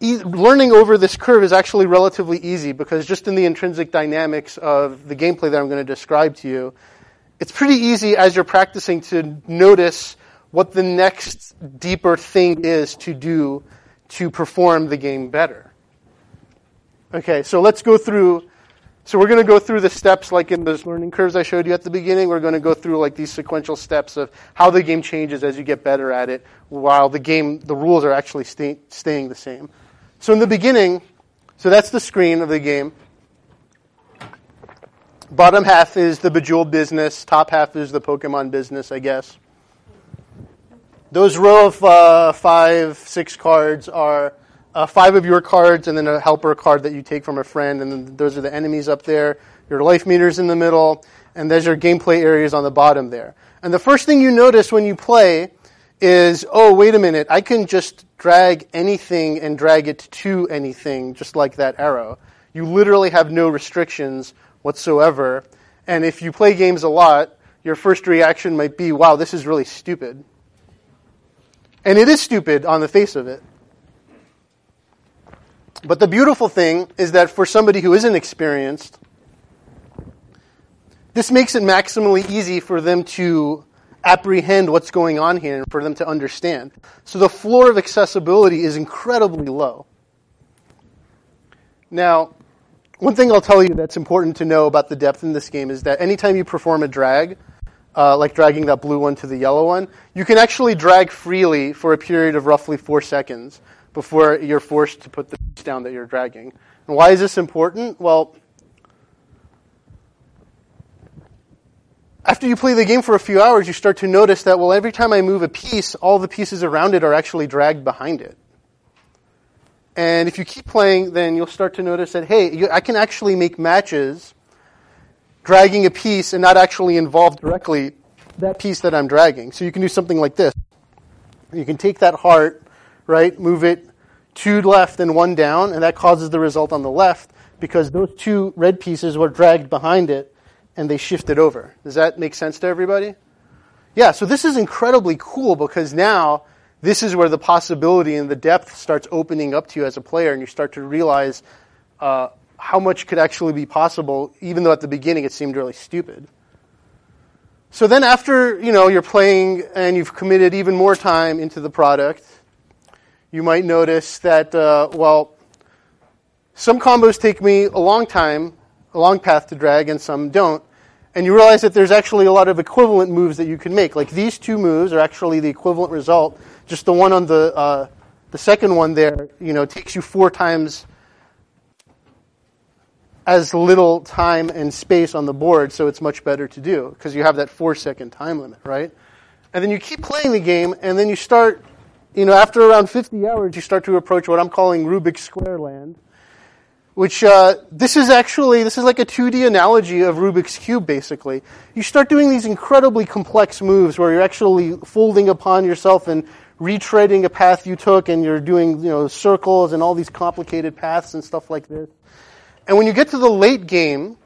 e- learning over this curve is actually relatively easy because just in the intrinsic dynamics of the gameplay that I'm going to describe to you, it's pretty easy as you're practicing to notice what the next deeper thing is to do to perform the game better. Okay, so let's go through. So we're going to go through the steps like in those learning curves I showed you at the beginning. We're going to go through like these sequential steps of how the game changes as you get better at it, while the game, the rules are actually stay, staying the same. So in the beginning, so that's the screen of the game. Bottom half is the Bejeweled business. Top half is the Pokemon business, I guess. Those row of uh, five, six cards are uh, five of your cards and then a helper card that you take from a friend. And those are the enemies up there. Your life meters in the middle. And there's your gameplay areas on the bottom there. And the first thing you notice when you play is, oh, wait a minute, I can just drag anything and drag it to anything, just like that arrow. You literally have no restrictions whatsoever. And if you play games a lot, your first reaction might be, wow, this is really stupid. And it is stupid on the face of it. But the beautiful thing is that for somebody who isn't experienced, this makes it maximally easy for them to apprehend what's going on here and for them to understand. So the floor of accessibility is incredibly low. Now, one thing I'll tell you that's important to know about the depth in this game is that anytime you perform a drag, uh, like dragging that blue one to the yellow one, you can actually drag freely for a period of roughly four seconds before you're forced to put the piece down that you're dragging. And why is this important? Well, after you play the game for a few hours, you start to notice that, well, every time I move a piece, all the pieces around it are actually dragged behind it. And if you keep playing, then you'll start to notice that, hey, you, I can actually make matches dragging a piece and not actually involve directly that piece that I'm dragging. So you can do something like this. You can take that heart, right, move it two left and one down, and that causes the result on the left because those two red pieces were dragged behind it and they shifted over. Does that make sense to everybody? Yeah, so this is incredibly cool because now this is where the possibility and the depth starts opening up to you as a player, and you start to realize uh, how much could actually be possible, even though at the beginning it seemed really stupid. So then, after you know you're playing and you've committed even more time into the product, you might notice that uh, well, some combos take me a long time, a long path to drag, and some don't. And you realize that there's actually a lot of equivalent moves that you can make. Like these two moves are actually the equivalent result. Just the one on the uh, the second one there, you know, takes you four times as little time and space on the board, so it's much better to do because you have that four second time limit, right? And then you keep playing the game, and then you start, you know, after around 50 hours, you start to approach what I'm calling Rubik's Square land, which uh, this is actually this is like a 2D analogy of Rubik's cube. Basically, you start doing these incredibly complex moves where you're actually folding upon yourself and retreading a path you took, and you're doing you know circles and all these complicated paths and stuff like this. And when you get to the late game,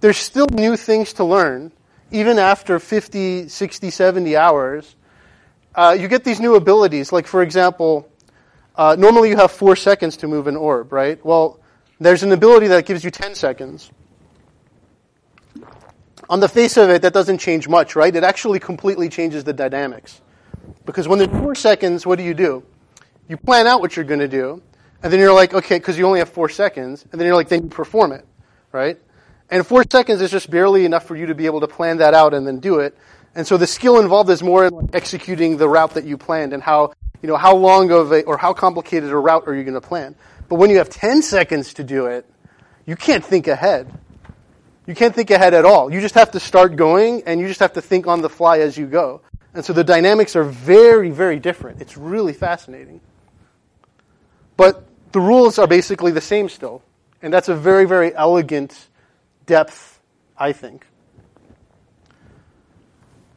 there's still new things to learn, even after 50, 60, 70 hours. Uh, you get these new abilities. Like, for example, uh, normally you have four seconds to move an orb, right? Well, there's an ability that gives you 10 seconds. On the face of it, that doesn't change much, right? It actually completely changes the dynamics. Because when there's four seconds, what do you do? You plan out what you're going to do, and then you're like, okay, because you only have four seconds. And then you're like, then you perform it, right? And four seconds is just barely enough for you to be able to plan that out and then do it. And so the skill involved is more in like executing the route that you planned and how, you know, how long of a, or how complicated a route are you going to plan. But when you have 10 seconds to do it, you can't think ahead. You can't think ahead at all. You just have to start going and you just have to think on the fly as you go. And so the dynamics are very, very different. It's really fascinating. But the rules are basically the same still. And that's a very, very elegant depth, I think.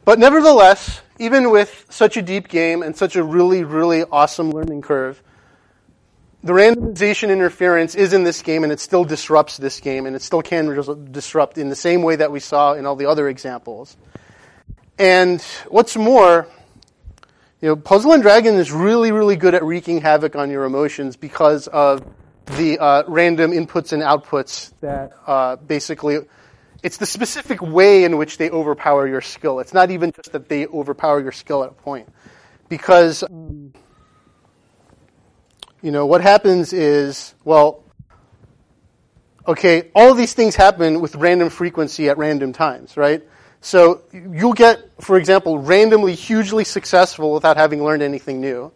But nevertheless, even with such a deep game and such a really, really awesome learning curve, the randomization interference is in this game and it still disrupts this game and it still can disrupt in the same way that we saw in all the other examples. And what's more, you know, Puzzle and Dragon is really, really good at wreaking havoc on your emotions because of the uh, random inputs and outputs that uh, basically, it's the specific way in which they overpower your skill. It's not even just that they overpower your skill at a point. Because, um, you know, what happens is, well, okay, all these things happen with random frequency at random times, right? So you'll get, for example, randomly hugely successful without having learned anything new.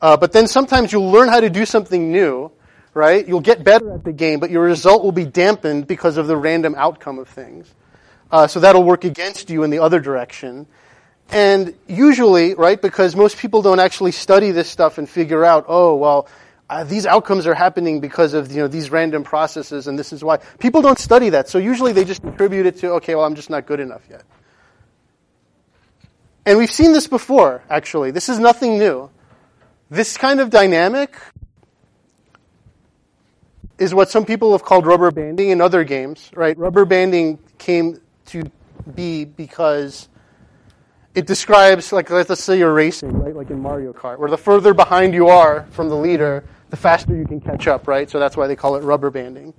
Uh, but then sometimes you'll learn how to do something new, right? You'll get better at the game, but your result will be dampened because of the random outcome of things. Uh, so that'll work against you in the other direction. And usually, right, because most people don't actually study this stuff and figure out, oh, well, uh, these outcomes are happening because of you know these random processes, and this is why people don't study that. So usually they just attribute it to okay, well, I'm just not good enough yet. And we've seen this before, actually. This is nothing new. This kind of dynamic is what some people have called rubber banding in other games, right? Rubber banding came to be because it describes, like, let's say you're racing, right? Like in Mario Kart, where the further behind you are from the leader, the faster you can catch up, right? So that's why they call it rubber banding.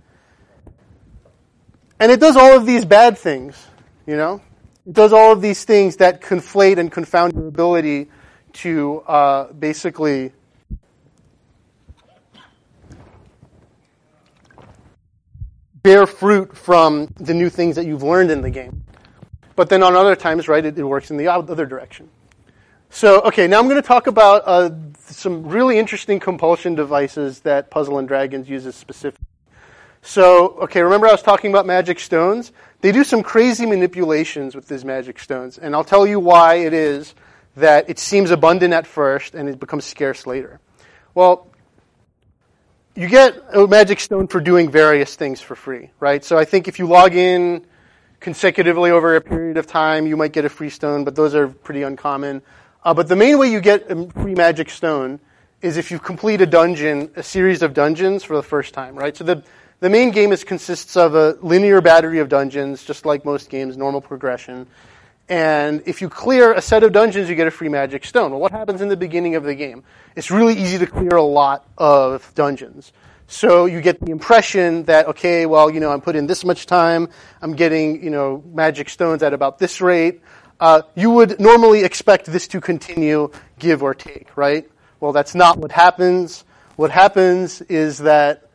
And it does all of these bad things, you know? It does all of these things that conflate and confound your ability to uh, basically bear fruit from the new things that you've learned in the game. But then on other times, right, it, it works in the other direction. So, okay, now I'm going to talk about uh, some really interesting compulsion devices that Puzzle and Dragons uses specifically. So, okay, remember I was talking about magic stones? They do some crazy manipulations with these magic stones, and I'll tell you why it is that it seems abundant at first and it becomes scarce later. Well, you get a magic stone for doing various things for free, right? So I think if you log in consecutively over a period of time, you might get a free stone, but those are pretty uncommon. Uh, but the main way you get a free magic stone is if you complete a dungeon, a series of dungeons for the first time, right? So the, the main game is consists of a linear battery of dungeons, just like most games, normal progression. And if you clear a set of dungeons, you get a free magic stone. Well, what happens in the beginning of the game? It's really easy to clear a lot of dungeons. So you get the impression that, okay, well, you know, I'm putting this much time, I'm getting, you know, magic stones at about this rate. Uh, you would normally expect this to continue, give or take, right? Well, that's not what happens. What happens is that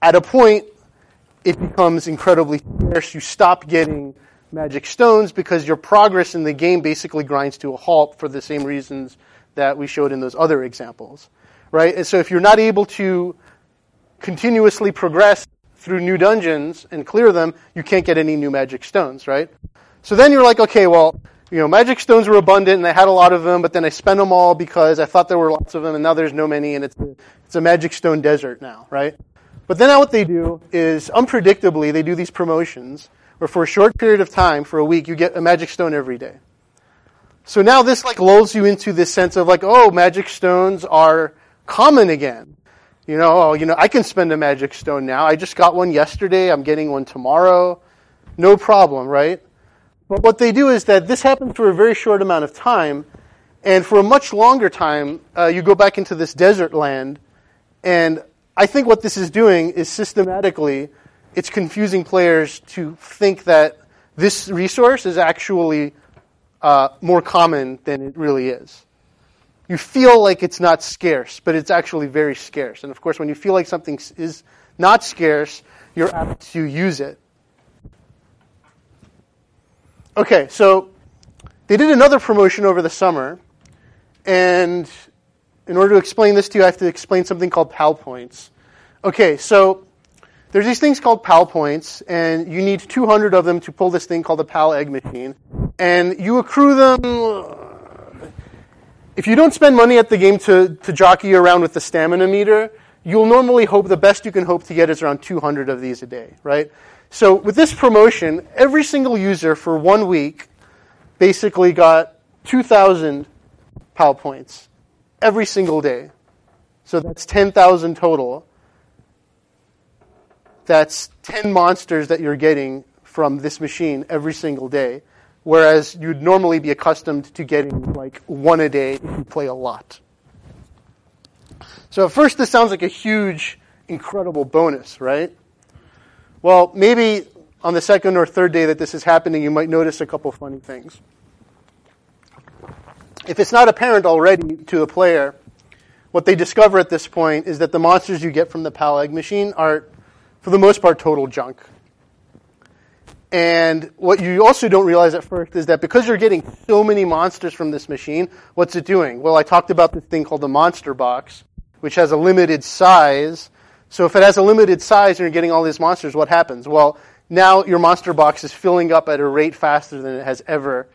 at a point, it becomes incredibly scarce. You stop getting magic stones because your progress in the game basically grinds to a halt for the same reasons that we showed in those other examples, right? And so if you're not able to continuously progress through new dungeons and clear them, you can't get any new magic stones, right? So then you're like, okay, well, you know, magic stones were abundant and I had a lot of them, but then I spent them all because I thought there were lots of them and now there's no many and it's a, it's a magic stone desert now, right? But then now what they do is unpredictably they do these promotions where for a short period of time, for a week, you get a magic stone every day. So now this like lulls you into this sense of like, oh, magic stones are common again. You know, oh, you know, I can spend a magic stone now. I just got one yesterday. I'm getting one tomorrow. No problem, right? But what they do is that this happens for a very short amount of time, and for a much longer time, uh, you go back into this desert land, and I think what this is doing is systematically, it's confusing players to think that this resource is actually uh, more common than it really is. You feel like it's not scarce, but it's actually very scarce. And of course, when you feel like something is not scarce, you're apt to use it. Okay, so they did another promotion over the summer, and in order to explain this to you, I have to explain something called PAL points. Okay, so there's these things called PAL points, and you need 200 of them to pull this thing called the PAL egg machine. And you accrue them. Uh, if you don't spend money at the game to, to jockey around with the stamina meter, you'll normally hope the best you can hope to get is around 200 of these a day, right? So with this promotion, every single user for one week basically got 2,000 PAL points every single day. So that's 10,000 total. That's 10 monsters that you're getting from this machine every single day. Whereas you'd normally be accustomed to getting like one a day if you play a lot. So at first this sounds like a huge, incredible bonus, right? Well, maybe on the second or third day that this is happening, you might notice a couple funny things. If it's not apparent already to the player, what they discover at this point is that the monsters you get from the PAL egg machine are, for the most part, total junk. And what you also don't realize at first is that because you're getting so many monsters from this machine, what's it doing? Well, I talked about this thing called the monster box, which has a limited size so if it has a limited size and you're getting all these monsters, what happens? Well, now your monster box is filling up at a rate faster than it has ever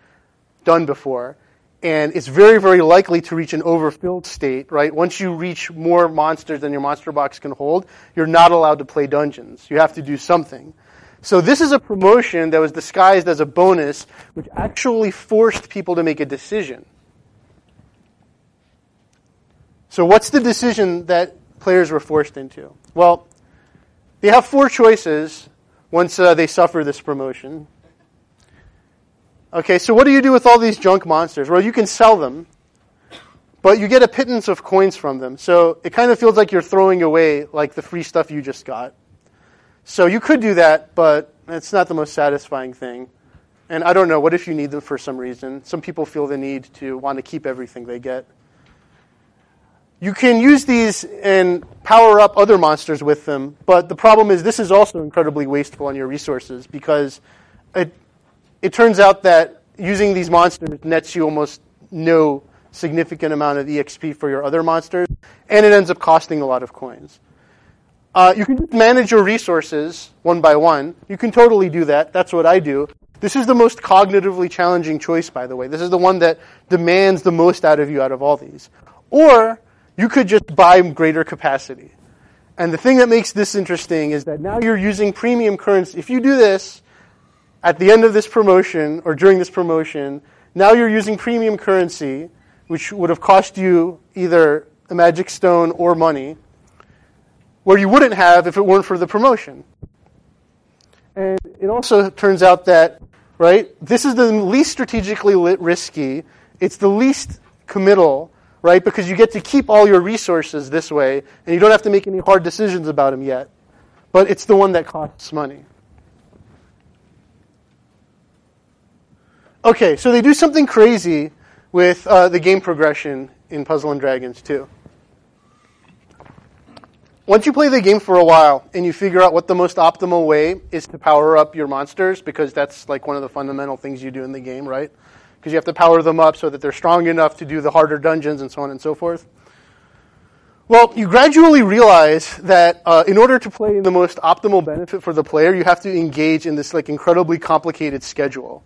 done before. And it's very, very likely to reach an overfilled state, right? Once you reach more monsters than your monster box can hold, you're not allowed to play dungeons. You have to do something. So this is a promotion that was disguised as a bonus, which actually forced people to make a decision. So what's the decision that players were forced into? Well, they have four choices once uh, they suffer this promotion. Okay, so what do you do with all these junk monsters? Well, you can sell them, but you get a pittance of coins from them. So it kind of feels like you're throwing away like the free stuff you just got. So you could do that, but it's not the most satisfying thing. And I don't know, what if you need them for some reason? Some people feel the need to want to keep everything they get. You can use these and power up other monsters with them, but the problem is this is also incredibly wasteful on your resources because it, it turns out that using these monsters nets you almost no significant amount of EXP for your other monsters, and it ends up costing a lot of coins. Uh, you can just manage your resources one by one. You can totally do that. That's what I do. This is the most cognitively challenging choice, by the way. This is the one that demands the most out of you out of all these. Or you could just buy greater capacity. And the thing that makes this interesting is that now you're using premium currency. If you do this at the end of this promotion or during this promotion, now you're using premium currency, which would have cost you either a magic stone or money, where you wouldn't have if it weren't for the promotion. And it also turns out that right? This is the least strategically risky. It's the least committal, right? Because you get to keep all your resources this way, and you don't have to make any hard decisions about them yet. But it's the one that costs money. Okay, so they do something crazy with uh, the game progression in Puzzle and Dragons too. Once you play the game for a while and you figure out what the most optimal way is to power up your monsters, because that's like one of the fundamental things you do in the game, right? Because you have to power them up so that they're strong enough to do the harder dungeons and so on and so forth. Well, you gradually realize that uh, in order to play the most optimal benefit for the player, you have to engage in this like incredibly complicated schedule.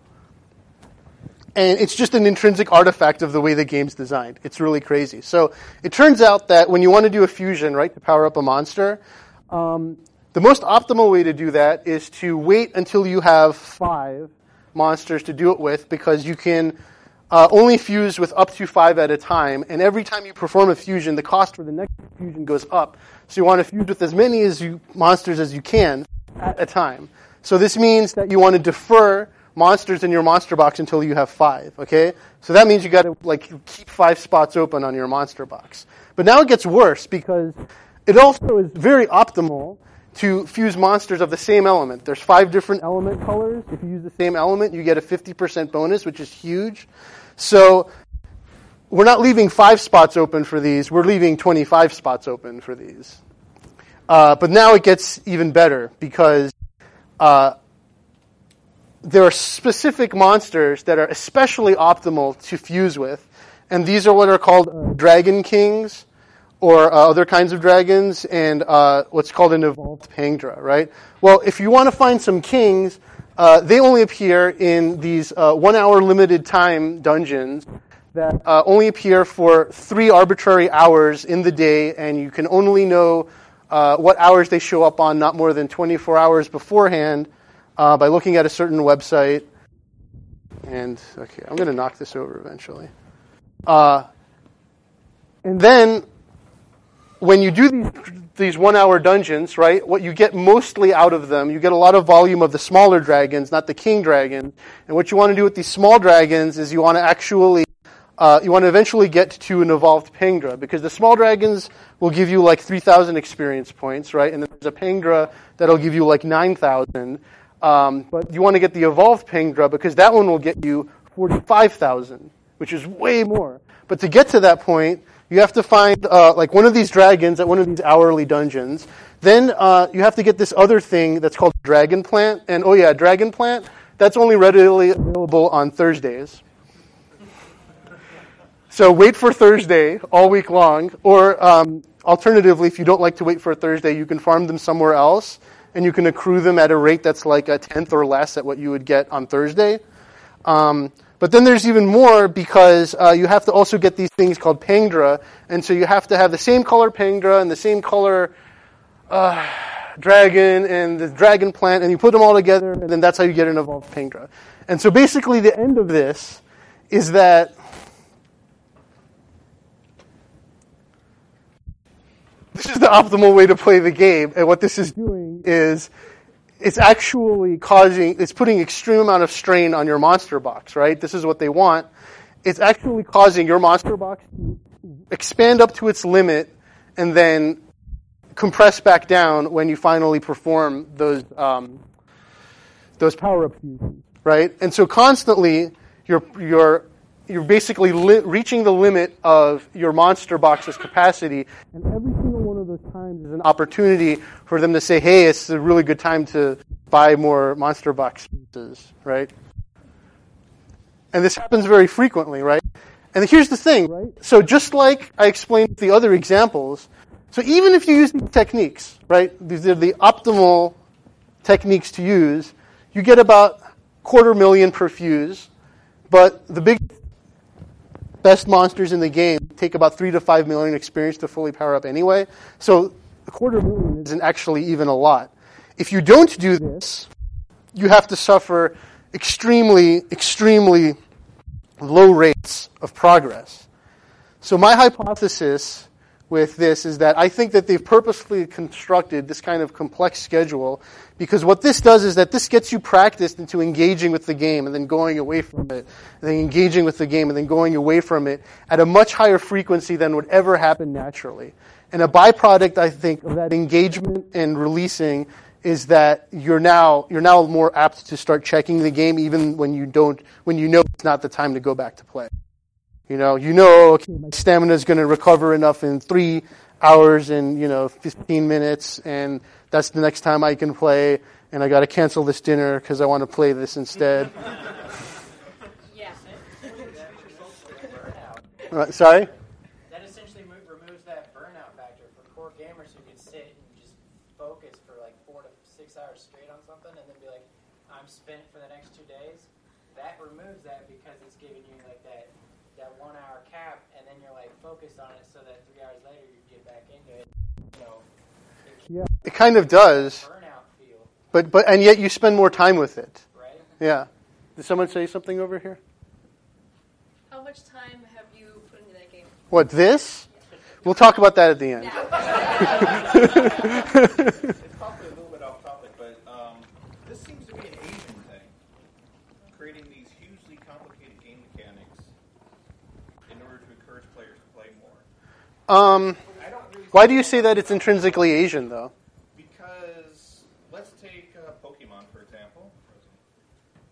And it's just an intrinsic artifact of the way the game's designed. It's really crazy. So it turns out that when you want to do a fusion, right, to power up a monster, um, the most optimal way to do that is to wait until you have five monsters to do it with because you can uh, only fuse with up to five at a time. And every time you perform a fusion, the cost for the next fusion goes up. So you want to fuse with as many as you, monsters as you can at a time. So this means that you want to defer monsters in your monster box until you have five. Okay, so that means you got to like keep five spots open on your monster box. But now it gets worse because it also is very optimal to fuse monsters of the same element. There's five different element colors. If you use the same element, you get a 50% bonus, which is huge. So we're not leaving five spots open for these. We're leaving 25 spots open for these. Uh, but now it gets even better because uh, there are specific monsters that are especially optimal to fuse with, and these are what are called dragon kings, or uh, other kinds of dragons, and uh, what's called an evolved Pengdra, right? Well, if you want to find some kings, uh, they only appear in these uh, one-hour limited time dungeons that uh, only appear for three arbitrary hours in the day, and you can only know what hours they show up on not more than 24 hours beforehand uh, by looking at a certain website. And okay, I'm going to knock this over eventually. Uh, and then when you do these one hour dungeons, right? What you get mostly out of them, you get a lot of volume of the smaller dragons, not the king dragon. And what you want to do with these small dragons is you want to actually uh, you want to eventually get to an evolved Pengdra because the small dragons will give you like 3,000 experience points, right? And then there's a Pengdra that'll give you like 9,000. Um, but you want to get the evolved Pengdra because that one will get you 45,000, which is way more. But to get to that point, you have to find uh, like one of these dragons at one of these hourly dungeons. Then uh, you have to get this other thing that's called Dragon Plant. And oh yeah, Dragon Plant, that's only readily available on Thursdays. So wait for Thursday all week long. Or um, alternatively, if you don't like to wait for a Thursday, you can farm them somewhere else and you can accrue them at a rate that's like a tenth or less at what you would get on Thursday. Um, but then there's even more because uh, you have to also get these things called Pengdra, and so you have to have the same color Pengdra and the same color uh, dragon and the dragon plant, and you put them all together, and then that's how you get an evolved Pengdra. And so basically, the end of this is that this is the optimal way to play the game, and what this is doing is it's actually causing, it's putting extreme amount of strain on your monster box, right? This is what they want. It's actually causing your monster box to expand up to its limit and then compress back down when you finally perform those um, those power up fusions, right? And so constantly, you're you're you're basically li- reaching the limit of your monster box's capacity, and every single one of those times is an opportunity for them to say, "Hey, it's a really good time to buy more monster box pieces," right? And this happens very frequently, right? And here's the thing, right? So just like I explained the other examples, so even if you use these techniques, right, these are the optimal techniques to use, you get about quarter million per fuse, but the big best monsters in the game take about three to five million experience to fully power up anyway. So a quarter million isn't actually even a lot. If you don't do this, you have to suffer extremely, extremely low rates of progress. So my hypothesis with this is that I think that they've purposely constructed this kind of complex schedule because what this does is that this gets you practiced into engaging with the game and then going away from it, and then engaging with the game and then going away from it at a much higher frequency than would ever happen naturally. And a byproduct, I think, of that engagement and releasing is that you're now you're now more apt to start checking the game even when you don't when you know it's not the time to go back to play. You know, you know, okay, my stamina is going to recover enough in three hours and you know 15 minutes, and that's the next time I can play. And I got to cancel this dinner because I want to play this instead. Yeah. Uh, sorry. That essentially mo- removes that burnout factor for core gamers who can sit and just focus for like four to six hours straight on something and then be like, I'm spent for the next two days. That removes that because it's giving you like that that one hour cap, and then you're like focused on it, so that three hours later you get back into it. You know, it Yeah, it kind of does, but but and yet you spend more time with it. right? Yeah. Did someone say something over here? How much time have you put into that game? What this? We'll talk about that at the end. It's probably a little bit off topic, but um this seems to be an Asian thing. Creating these hugely complicated game mechanics in order to encourage players to play more. um, why do you say that it's intrinsically Asian, though? Because let's take uh, Pokemon for example.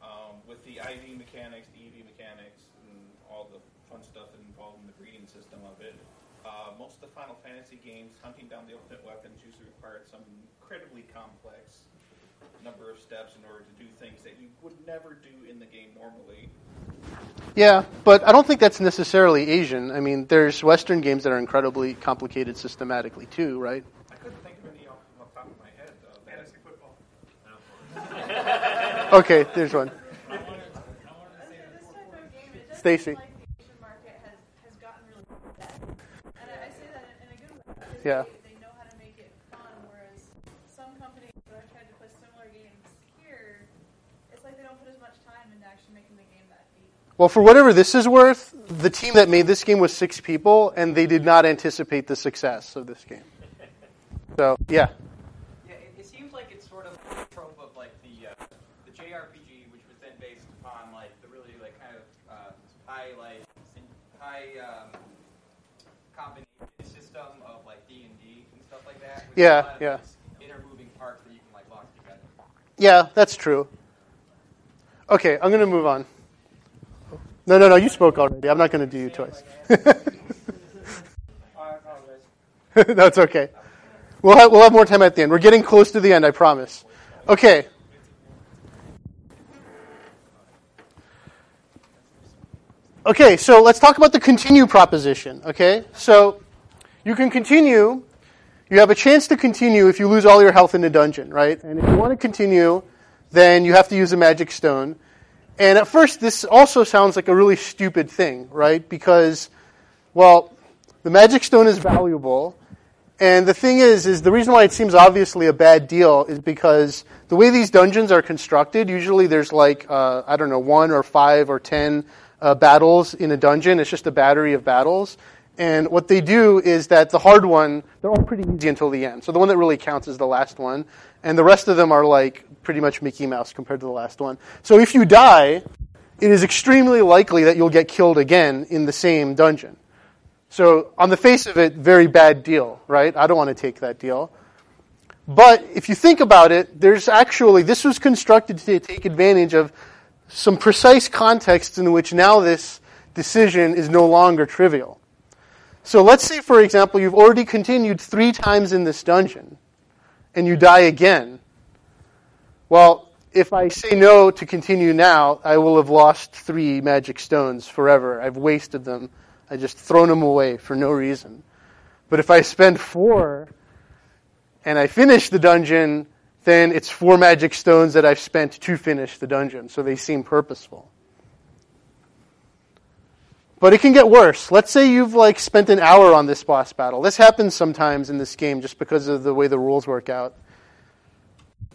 Um, with the IV mechanics, the EV mechanics, and all the fun stuff involved in the breeding system of it. Uh, most of the Final Fantasy games, hunting down the ultimate weapons usually required some incredibly complex number of steps in order to do things that you would never do in the game normally. Yeah, but I don't think that's necessarily Asian. I mean, there's Western games that are incredibly complicated systematically too, right? I couldn't think of any off, off the top of my head. Uh, Fantasy football. Okay, there's one. This type of game, it does Stacy. seem like the Asian market has, has gotten really good at that. And I, I say that in, in a good way. because Yeah. They, they know how to make it fun, whereas some companies that have tried to put similar games here, it's like they don't put as much time into actually making the game that deep. Well, for whatever this is worth, the team that made this game was six people, and they did not anticipate the success of this game. So, yeah. Yeah, it, it seems like it's sort of a trope of like the uh, the JRPG, which was then based upon like the really like kind of uh, high like high um, combination system of like D and D and stuff like that. Yeah, a lot of yeah. Intermoving parts that you can like lock together. Yeah, that's true. Okay, I'm going to move on. No, no, no, you spoke already. I'm not going to do you twice. That's okay. We'll have, we'll have more time at the end. We're getting close to the end, I promise. Okay. Okay, so let's talk about the continue proposition. Okay, so you can continue. You have a chance to continue if you lose all your health in a dungeon, right? And if you want to continue, then you have to use a magic stone. And at first, this also sounds like a really stupid thing, right? Because, well, the magic stone is valuable, and the thing is, is the reason why it seems obviously a bad deal is because the way these dungeons are constructed, usually there's like, uh, I don't know, one or five or ten uh, battles in a dungeon. It's just a battery of battles. And what they do is that the hard one, they're all pretty easy until the end. So the one that really counts is the last one. And the rest of them are like pretty much Mickey Mouse compared to the last one. So if you die, it is extremely likely that you'll get killed again in the same dungeon. So, on the face of it, very bad deal, right? I don't want to take that deal. But if you think about it, there's actually, this was constructed to take advantage of some precise context in which now this decision is no longer trivial. So let's say, for example, you've already continued three times in this dungeon, and you die again. Well, if I say no to continue now, I will have lost three magic stones forever. I've wasted them. I just thrown them away for no reason. But if I spend four and I finish the dungeon, then it's four magic stones that I've spent to finish the dungeon. So they seem purposeful. But it can get worse. Let's say you've like spent an hour on this boss battle. This happens sometimes in this game just because of the way the rules work out.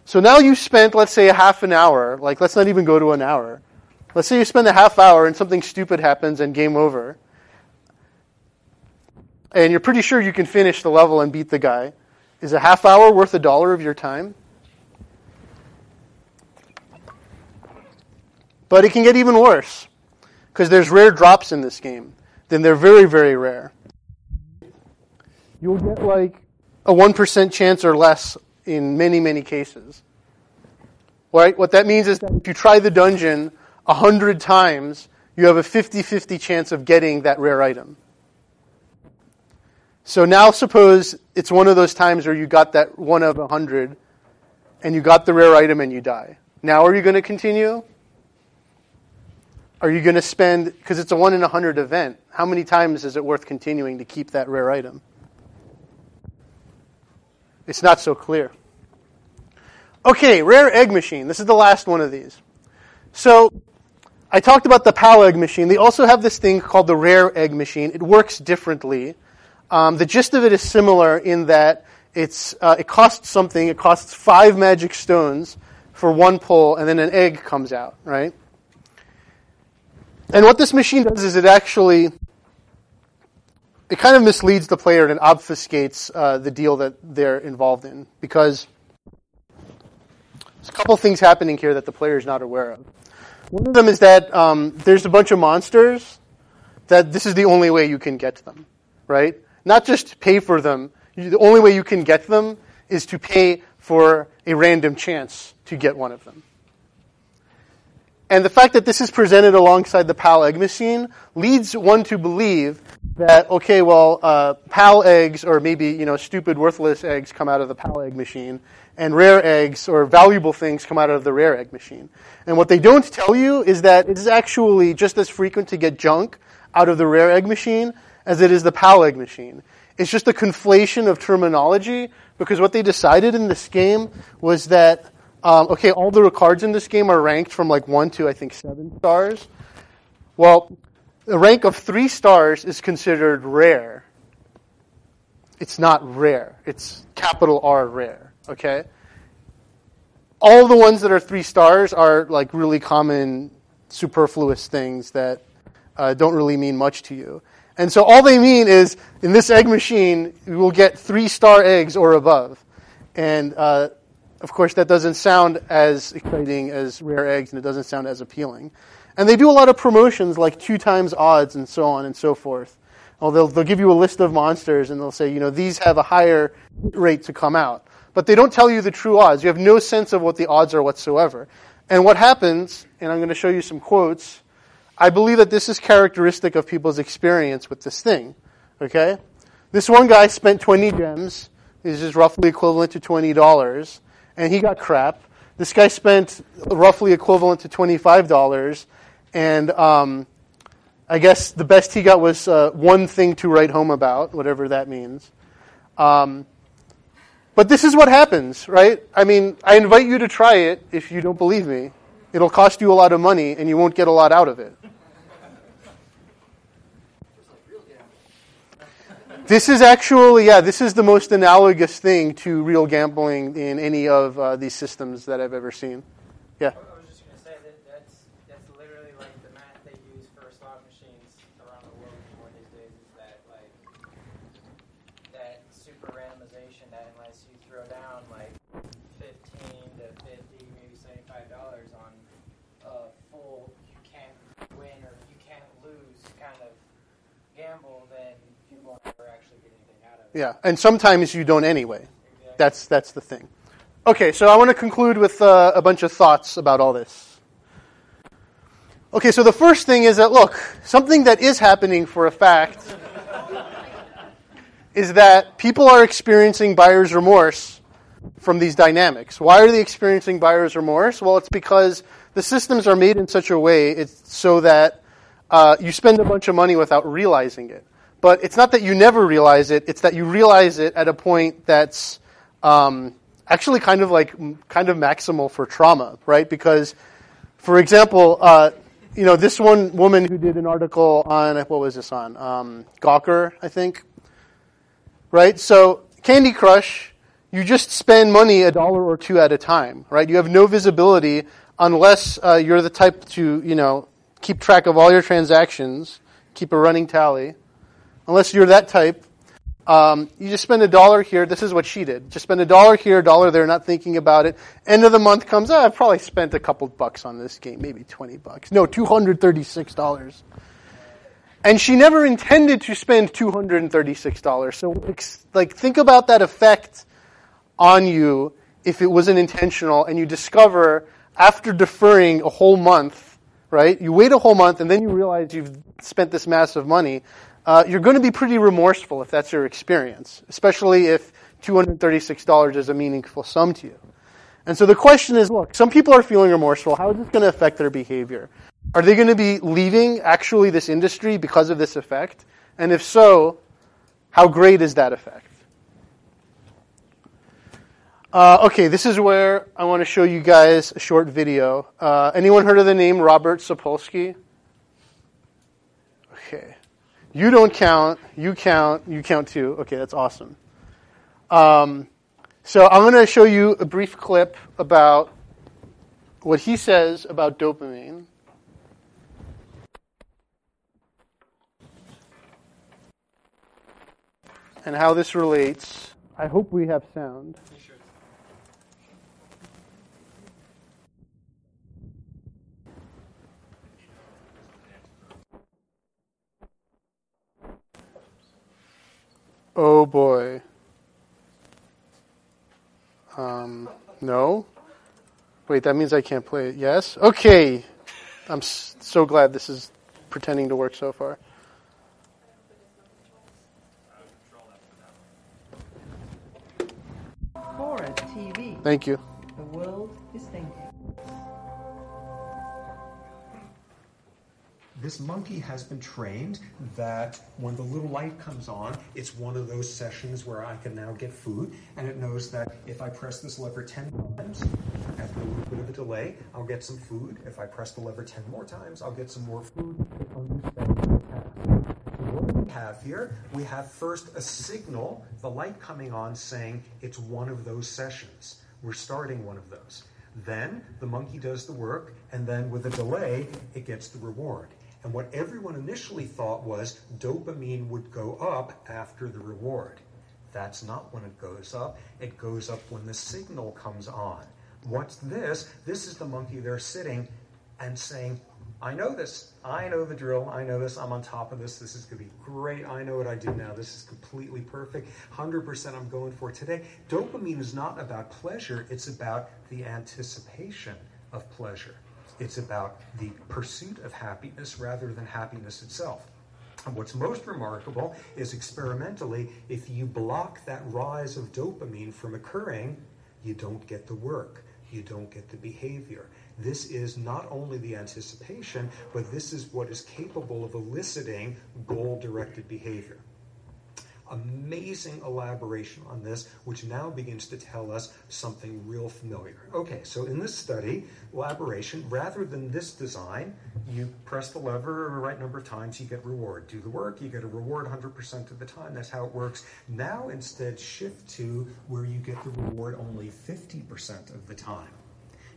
So now you spent, let's say, a half an hour. Like, let's not even go to an hour. Let's say you spend a half hour and something stupid happens and game over. and you're pretty sure you can finish the level and beat the guy, is a half hour worth a dollar of your time? But it can get even worse because there's rare drops in this game. Then they're very, very rare. You'll get like a 1% chance or less in many, many cases. Right? What that means is that if you try the dungeon a hundred times, you have a 50-50 chance of getting that rare item. So now suppose it's one of those times where you got that one of a hundred and you got the rare item and you die. Now are you going to continue? Are you going to spend, because it's a one in a hundred event, how many times is it worth continuing to keep that rare item? It's not so clear. Okay, rare egg machine. This is the last one of these. So, I talked about the PAL egg machine. They also have this thing called the rare egg machine. It works differently. Um, the gist of it is similar in that it's, uh, it costs something. It costs five magic stones for one pull, and then an egg comes out, right? And what this machine does is it actually it kind of misleads the player and obfuscates uh, the deal that they're involved in because there's a couple things happening here that the player is not aware of. One of them is that um, there's a bunch of monsters that this is the only way you can get them, right? Not just pay for them. The only way you can get them is to pay for a random chance to get one of them. And the fact that this is presented alongside the PAL egg machine leads one to believe that, okay, well, uh, PAL eggs or maybe, you know, stupid, worthless eggs come out of the PAL egg machine, and rare eggs or valuable things come out of the rare egg machine. And what they don't tell you is that it is actually just as frequent to get junk out of the rare egg machine as it is the PAL egg machine. It's just a conflation of terminology because what they decided in this game was that um, okay, all the cards in this game are ranked from like one to I think seven stars. Well, the rank of three stars is considered rare. It's not rare. It's capital R rare. Okay. All the ones that are three stars are like really common, superfluous things that uh, don't really mean much to you. And so all they mean is in this egg machine, you will get three star eggs or above. And uh, of course, that doesn't sound as exciting as rare eggs and it doesn't sound as appealing. And they do a lot of promotions like two times odds and so on and so forth. Well, they'll, they'll give you a list of monsters and they'll say, you know, these have a higher rate to come out. But they don't tell you the true odds. You have no sense of what the odds are whatsoever. And what happens, and I'm going to show you some quotes, I believe that this is characteristic of people's experience with this thing. Okay? This one guy spent 20 gems. This is roughly equivalent to $20 and he got crap. This guy spent roughly equivalent to $25, and um, I guess the best he got was uh, one thing to write home about, whatever that means. Um, but this is what happens, right? I mean, I invite you to try it if you don't believe me. It'll cost you a lot of money, and you won't get a lot out of it. This is actually, yeah, this is the most analogous thing to real gambling in any of uh, these systems that I've ever seen. Yeah. I was just going to say that that's that's literally like the math they use for slot machines around the world more these days. Is that like that super randomization that unless you throw down like fifteen to fifty, maybe seventy-five dollars on a full you can't win or you can't lose kind of gamble, then you won't ever actually get anything out of it. Yeah, and sometimes you don't anyway. That's that's the thing. Okay, so I want to conclude with uh, a bunch of thoughts about all this. Okay, so the first thing is that look, something that is happening for a fact is that people are experiencing buyer's remorse from these dynamics. Why are they experiencing buyer's remorse? Well, it's because the systems are made in such a way it's so that uh, you spend a bunch of money without realizing it. But it's not that you never realize it; it's that you realize it at a point that's um, actually kind of like kind of maximal for trauma, right? Because, for example, uh, you know, this one woman who did an article on what was this on um, Gawker, I think, right? So Candy Crush, you just spend money a dollar or two at a time, right? You have no visibility unless uh, you're the type to, you know, keep track of all your transactions, keep a running tally. Unless you're that type, Um, you just spend a dollar here. This is what she did. Just spend a dollar here, a dollar there, not thinking about it. End of the month comes, oh, I've probably spent a couple bucks on this game, maybe 20 bucks. No, $236. And she never intended to spend $236. So, like, think about that effect on you if it wasn't intentional and you discover after deferring a whole month, right? You wait a whole month and then you realize you've spent this massive money uh, you're going to be pretty remorseful if that's your experience, especially if $236 is a meaningful sum to you. And so the question is look, some people are feeling remorseful. How is this going to affect their behavior? Are they going to be leaving actually this industry because of this effect? And if so, how great is that effect? Uh, okay, this is where I want to show you guys a short video. Uh, anyone heard of the name Robert Sapolsky? You don't count. You count. You count too. Okay, that's awesome. Um, so I'm going to show you a brief clip about what he says about dopamine. And how this relates. I hope we have sound. Oh boy. Um, no? Wait, that means I can't play it. Yes? Okay. I'm so glad this is pretending to work so far. Thank you. The world is thinking. This monkey has been trained that when the little light comes on, it's one of those sessions where I can now get food, and it knows that if I press this lever 10 times, after a little bit of a delay, I'll get some food. If I press the lever 10 more times, I'll get some more food. What we have here, we have first a signal, the light coming on saying it's one of those sessions. We're starting one of those. Then the monkey does the work, and then with a delay, it gets the reward. And what everyone initially thought was dopamine would go up after the reward. That's not when it goes up. It goes up when the signal comes on. What's this? This is the monkey there sitting and saying, I know this. I know the drill. I know this. I'm on top of this. This is going to be great. I know what I do now. This is completely perfect. 100% I'm going for today. Dopamine is not about pleasure, it's about the anticipation of pleasure. It's about the pursuit of happiness rather than happiness itself. And what's most remarkable is experimentally, if you block that rise of dopamine from occurring, you don't get the work, you don't get the behavior. This is not only the anticipation, but this is what is capable of eliciting goal directed behavior amazing elaboration on this, which now begins to tell us something real familiar. Okay, so in this study, elaboration, rather than this design, you press the lever the right number of times, you get reward. Do the work, you get a reward 100% of the time. That's how it works. Now instead, shift to where you get the reward only 50% of the time.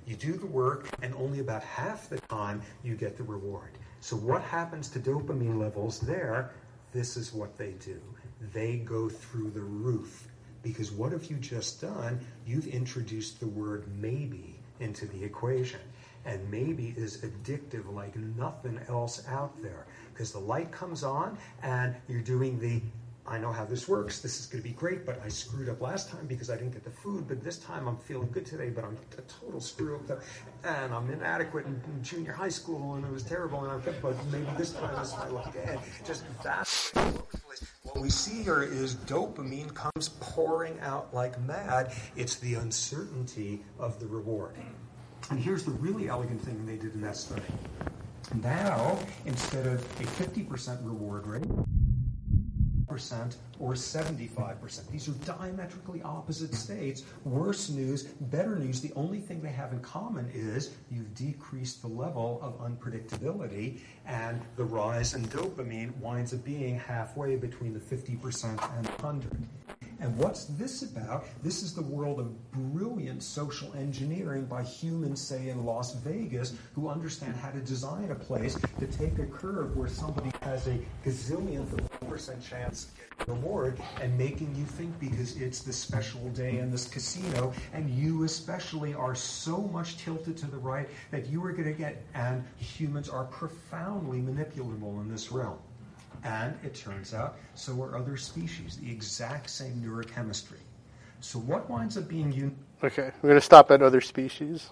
You do the work, and only about half the time you get the reward. So, what happens to dopamine levels there? This is what they do they go through the roof. Because what have you just done? You've introduced the word maybe into the equation. And maybe is addictive like nothing else out there. Because the light comes on and you're doing the I know how this works. This is going to be great, but I screwed up last time because I didn't get the food. But this time I'm feeling good today, but I'm a total screw up. And I'm inadequate in, junior high school, and it was terrible. And I thought, but maybe this time is my lucky day. Just that. What we see here is dopamine comes pouring out like mad. It's the uncertainty of the reward. And here's the really elegant thing they did in that study. Now, instead of a 50% reward rate, percent or 75%. These are diametrically opposite states. Worse news, better news. The only thing they have in common is you've decreased the level of unpredictability, and the rise in dopamine winds up being halfway between the 50% and 100. And what's this about? This is the world of brilliant social engineering by humans, say, in Las Vegas, who understand how to design a place to take a curve where somebody has a gazillionth of a percent chance reward and making you think because it's this special day in this casino, and you especially are so much tilted to the right that you are going to get, and humans are profoundly manipulable in this realm. And it turns out, so are other species, the exact same neurochemistry. So, what winds up being unique? Okay, we're going to stop at other species.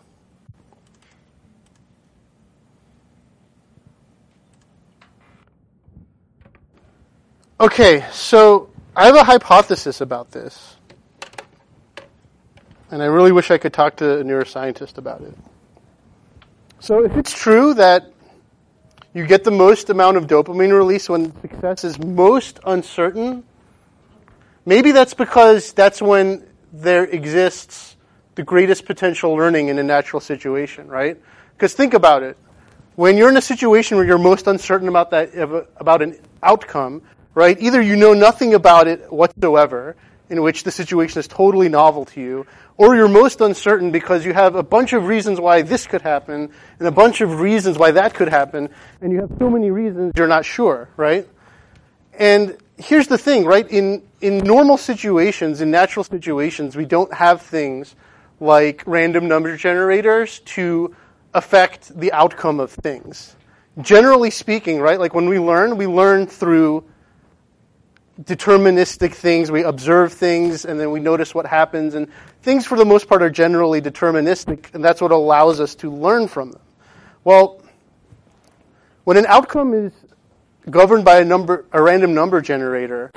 Okay, so I have a hypothesis about this. And I really wish I could talk to a neuroscientist about it. So, if it's true that you get the most amount of dopamine release when success is most uncertain, maybe that's because that's when there exists the greatest potential learning in a natural situation, right? Because think about it. When you're in a situation where you're most uncertain about that about an outcome, right? Either you know nothing about it whatsoever, in which the situation is totally novel to you, or you're most uncertain because you have a bunch of reasons why this could happen and a bunch of reasons why that could happen, and you have so many reasons you're not sure, right? And here's the thing, right? In in normal situations, in natural situations, we don't have things like random number generators to affect the outcome of things. Generally speaking, right? Like when we learn, we learn through deterministic things. We observe things and then we notice what happens. And things, for the most part, are generally deterministic, and that's what allows us to learn from them. Well, when an outcome is governed by a number, a random number generator,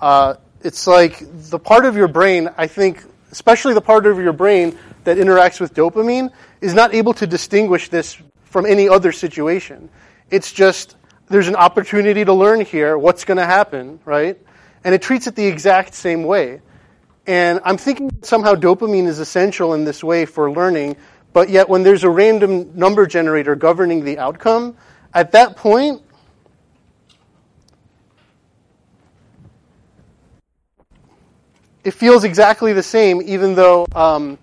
uh, it's like the part of your brain, I think, especially the part of your brain that interacts with dopamine, is not able to distinguish this from any other situation. It's just there's an opportunity to learn here what's going to happen, right? And it treats it the exact same way. And I'm thinking somehow dopamine is essential in this way for learning, but yet when there's a random number generator governing the outcome, at that point, it feels exactly the same, even though um,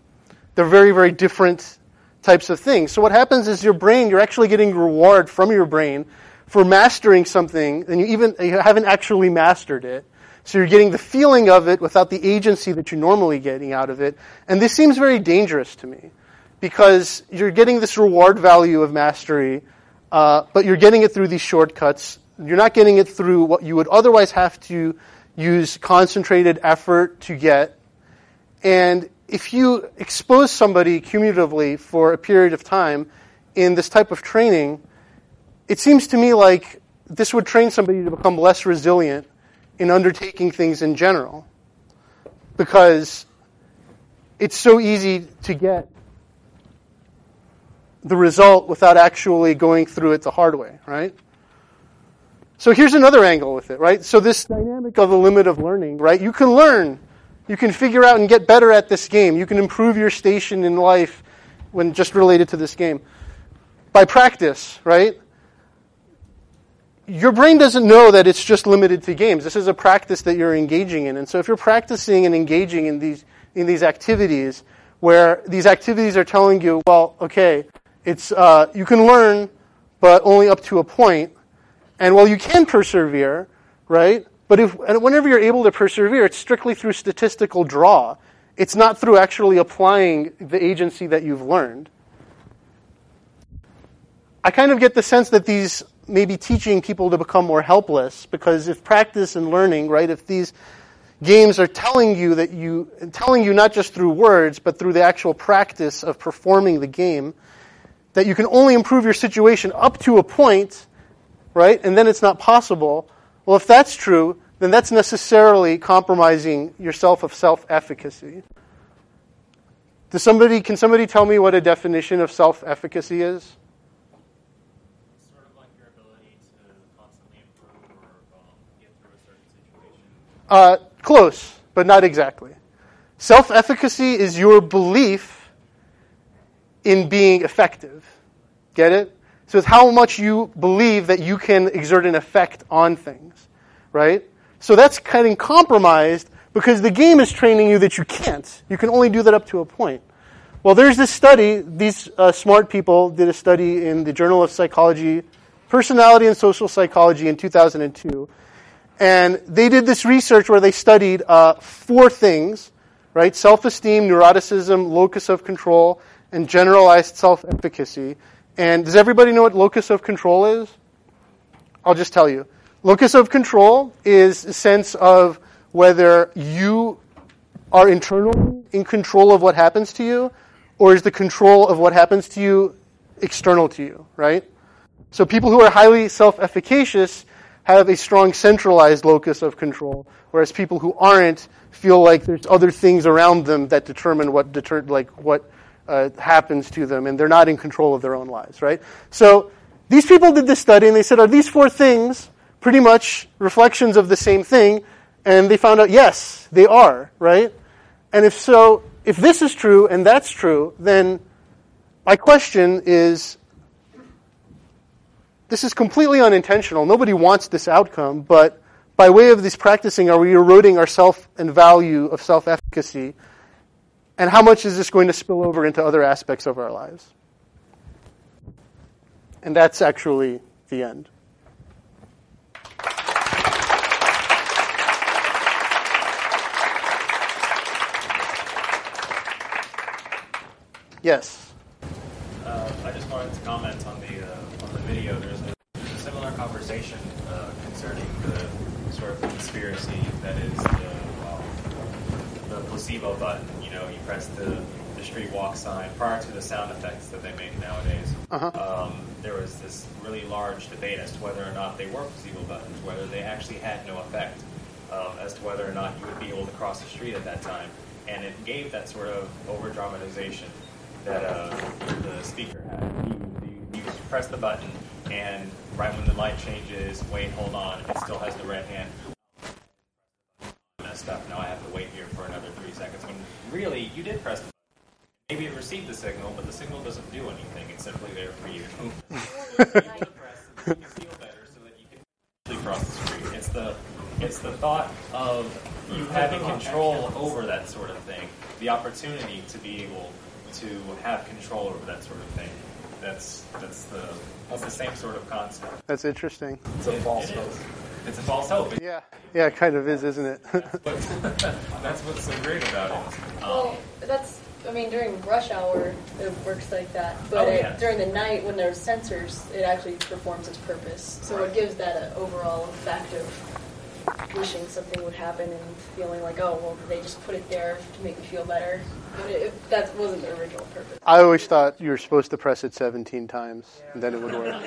they're very, very different types of things. So what happens is your brain, you're actually getting reward from your brain for mastering something, and you even you haven't actually mastered it. So you're getting the feeling of it without the agency that you're normally getting out of it. And this seems very dangerous to me because you're getting this reward value of mastery, uh, but you're getting it through these shortcuts. You're not getting it through what you would otherwise have to use concentrated effort to get. And if you expose somebody cumulatively for a period of time in this type of training, it seems to me like this would train somebody to become less resilient in undertaking things in general. Because it's so easy to get the result without actually going through it the hard way, right? So here's another angle with it, right? So this dynamic of the limit of learning, right? You can learn. You can figure out and get better at this game. You can improve your station in life when just related to this game by practice, right? Your brain doesn't know that it's just limited to games. This is a practice that you're engaging in. And so if you're practicing and engaging in these, in these activities, where these activities are telling you, well, okay, it's, uh, you can learn, but only up to a point. And while you can persevere, right? But if, and whenever you're able to persevere, it's strictly through statistical draw. It's not through actually applying the agency that you've learned. I kind of get the sense that these maybe teaching people to become more helpless because if practice and learning, right, if these games are telling you that you, telling you not just through words, but through the actual practice of performing the game, that you can only improve your situation up to a point, right, and then it's not possible. Well, if that's true, then that's necessarily compromising yourself of self-efficacy. Does somebody, can somebody tell me what a definition of self-efficacy is? Uh, close, but not exactly. Self efficacy is your belief in being effective. Get it? So it's how much you believe that you can exert an effect on things, right? So that's getting compromised because the game is training you that you can't. You can only do that up to a point. Well, there's this study. These uh, smart people did a study in the Journal of Psychology, Personality and Social Psychology in 2002 And they did this research where they studied uh, four things, right? Self-esteem, neuroticism, locus of control, and generalized self-efficacy. And does everybody know what locus of control is? I'll just tell you. Locus of control is a sense of whether you are internally in control of what happens to you, or is the control of what happens to you external to you, right? So people who are highly self-efficacious have a strong centralized locus of control, whereas people who aren't feel like there's other things around them that determine what deter- like what uh, happens to them, and they're not in control of their own lives, right? So these people did this study, and they said, are these four things pretty much reflections of the same thing? And they found out, yes, they are, right? And if so, if this is true and that's true, then my question is this is completely unintentional. Nobody wants this outcome, but by way of this practicing, are we eroding our self and value of self efficacy? And how much is this going to spill over into other aspects of our lives? And that's actually the end. Yes. Uh, I just wanted to comment on the uh, on the video. There's a similar conversation uh, concerning the sort of conspiracy that is the, um, the placebo button. You know, you press the the street walk sign prior to the sound effects that they make nowadays. Uh-huh. Um, there was this really large debate as to whether or not they were placebo buttons, whether they actually had no effect, um, as to whether or not you would be able to cross the street at that time. And it gave that sort of over dramatization that uh, the speaker had. You, you, you press the button, and right when the light changes, wait, hold on, it still has the red hand. Messed up. Now I have to wait here for another three seconds. When really, you did press the button. Maybe it received the signal, but the signal doesn't do anything. It's simply there for you. Oh. you to press so that you can feel better, so that you can actually cross the street. It's the it's the thought of you having control over that sort of thing, the opportunity to be able to have control over that sort of thing. That's that's the that's the same sort of concept. That's interesting. It's a false hope. It's a false hope. It- Yeah. Yeah, it kind of is, isn't it? but that's what's so great about it. Um, Well, that's, I mean, during rush hour, it works like that. But Oh, it, during the night, when there's sensors, it actually performs its purpose. So it gives that an overall effect of wishing something would happen and feeling like, oh, well, they just put it there to make me feel better. But it, it, that wasn't the original purpose. I always thought you were supposed to press it 17 times, and then it would work.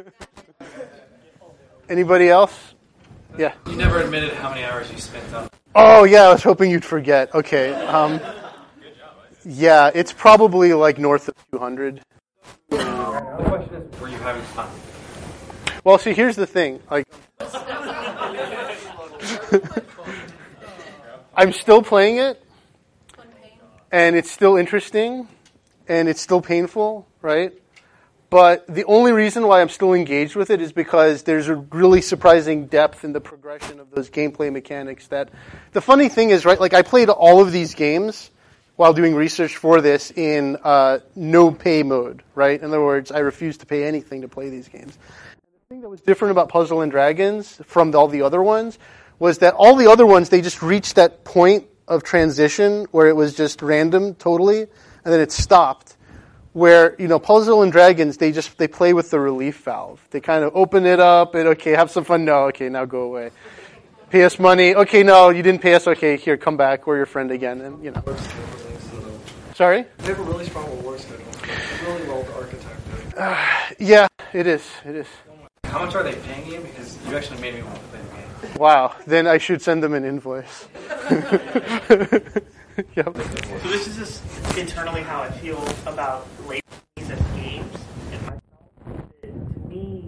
Anybody else? Yeah. You never admitted how many hours you spent on. Oh, yeah, I was hoping you'd forget. Okay. Um, yeah, it's probably like north of 200. The question is, were you having fun? Well, see, here's the thing. Like, I'm still playing it, and it's still interesting, and it's still painful, right? But the only reason why I'm still engaged with it is because there's a really surprising depth in the progression of those gameplay mechanics. That the funny thing is, right? Like I played all of these games while doing research for this in uh, no pay mode, right? In other words, I refused to pay anything to play these games. The thing that was different about Puzzle and Dragons from all the other ones was that all the other ones they just reached that point of transition where it was just random totally, and then it stopped where you know puzzle and dragons they just they play with the relief valve. They kind of open it up and okay have some fun. No okay now go away. Pay us money. Okay no you didn't pay us. Okay here come back. We're your friend again. And you know. Sorry? They have a really strong reward schedule. It's really well architected. uh, yeah it is. It is. How much are they paying you? Because you actually made me want to play the game. wow. Then i should send them an invoice yep So this is just internally how I feel about ladies of games and myself. To me,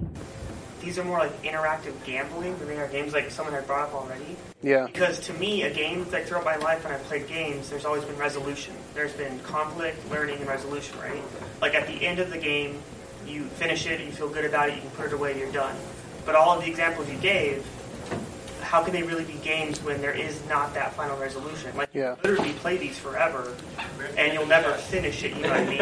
these are more like interactive gambling than they are games like someone had brought up already. yeah Because to me, a game like throughout my life when I've played games, there's always been resolution. There's been conflict, learning, and resolution, right? Like at the end of the game, you finish it, you feel good about it, you can put it away, you're done. But all of the examples you gave how can they really be games when there is not that final resolution? Like, Yeah. you literally play these forever, and you'll never finish it. You know what I mean?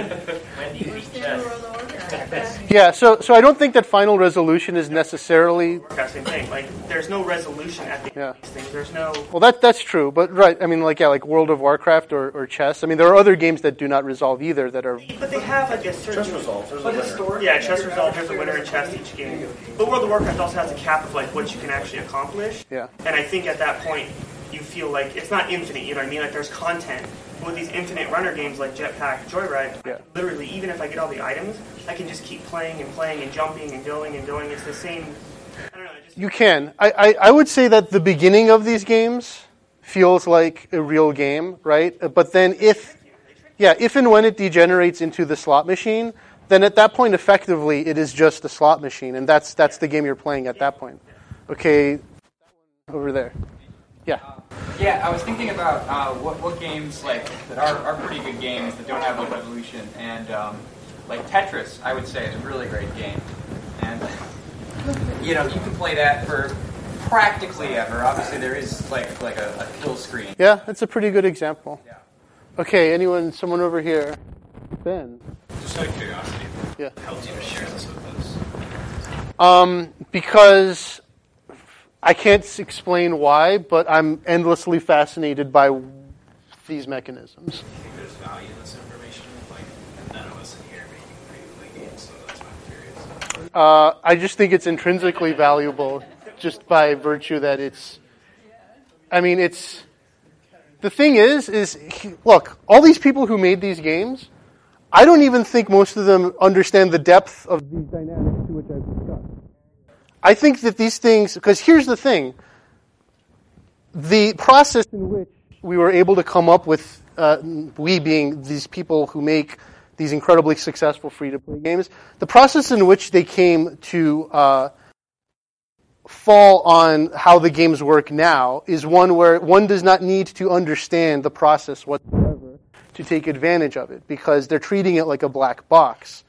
when do you beat chess? Yeah, so so I don't think that final resolution is necessarily That same thing. Like, there's no resolution at the end Yeah. of these things. There's no. well that that's true, but right, I mean like yeah, like World of Warcraft or, or chess. I mean there are other games that do not resolve either that are But they have like a certain. Chess resolves. There's a But winner. historically, yeah, chess resolves. There's a winner in chess each game. But World of Warcraft also has a cap of like what you can actually accomplish. yeah. And I think at that point, you feel like it's not infinite. You know what I mean? Like there's content. But with these infinite runner games like Jetpack, Joyride, Yeah. literally, even if I get all the items, I can just keep playing and playing and jumping and going and going. It's the same. I don't know. Just You can. I, I, I would say that the beginning of these games feels like a real game, right? But then if, yeah, if and when it degenerates into the slot machine, then at that point, effectively, it is just a slot machine, and that's that's the game you're playing at that point. Okay, over there. Yeah. Yeah, I was thinking about uh, what, what games like that are, are pretty good games that don't have a resolution, and um, like Tetris, I would say is a really great game, and you know you can play that for practically ever. Obviously, there is like like a, a kill screen. Yeah, that's a pretty good example. Yeah. Okay, anyone, someone over here? Ben. Just out of curiosity, Yeah. how do you share this with us? Um, because I can't explain why, but I'm endlessly fascinated by these mechanisms. Do there's value in this information? Like, none of us in here make free-to-play games, so that's why I'm curious. Uh, I just think it's intrinsically valuable just by virtue that it's. I mean, it's. The thing is, is look, all these people who made these games, I don't even think most of them understand the depth of these dynamics to which I've. I think that these things, because here's the thing the process in which we were able to come up with, uh, we being these people who make these incredibly successful free to play games, the process in which they came to uh, fall on how the games work now is one where one does not need to understand the process whatsoever to take advantage of it because they're treating it like a black box.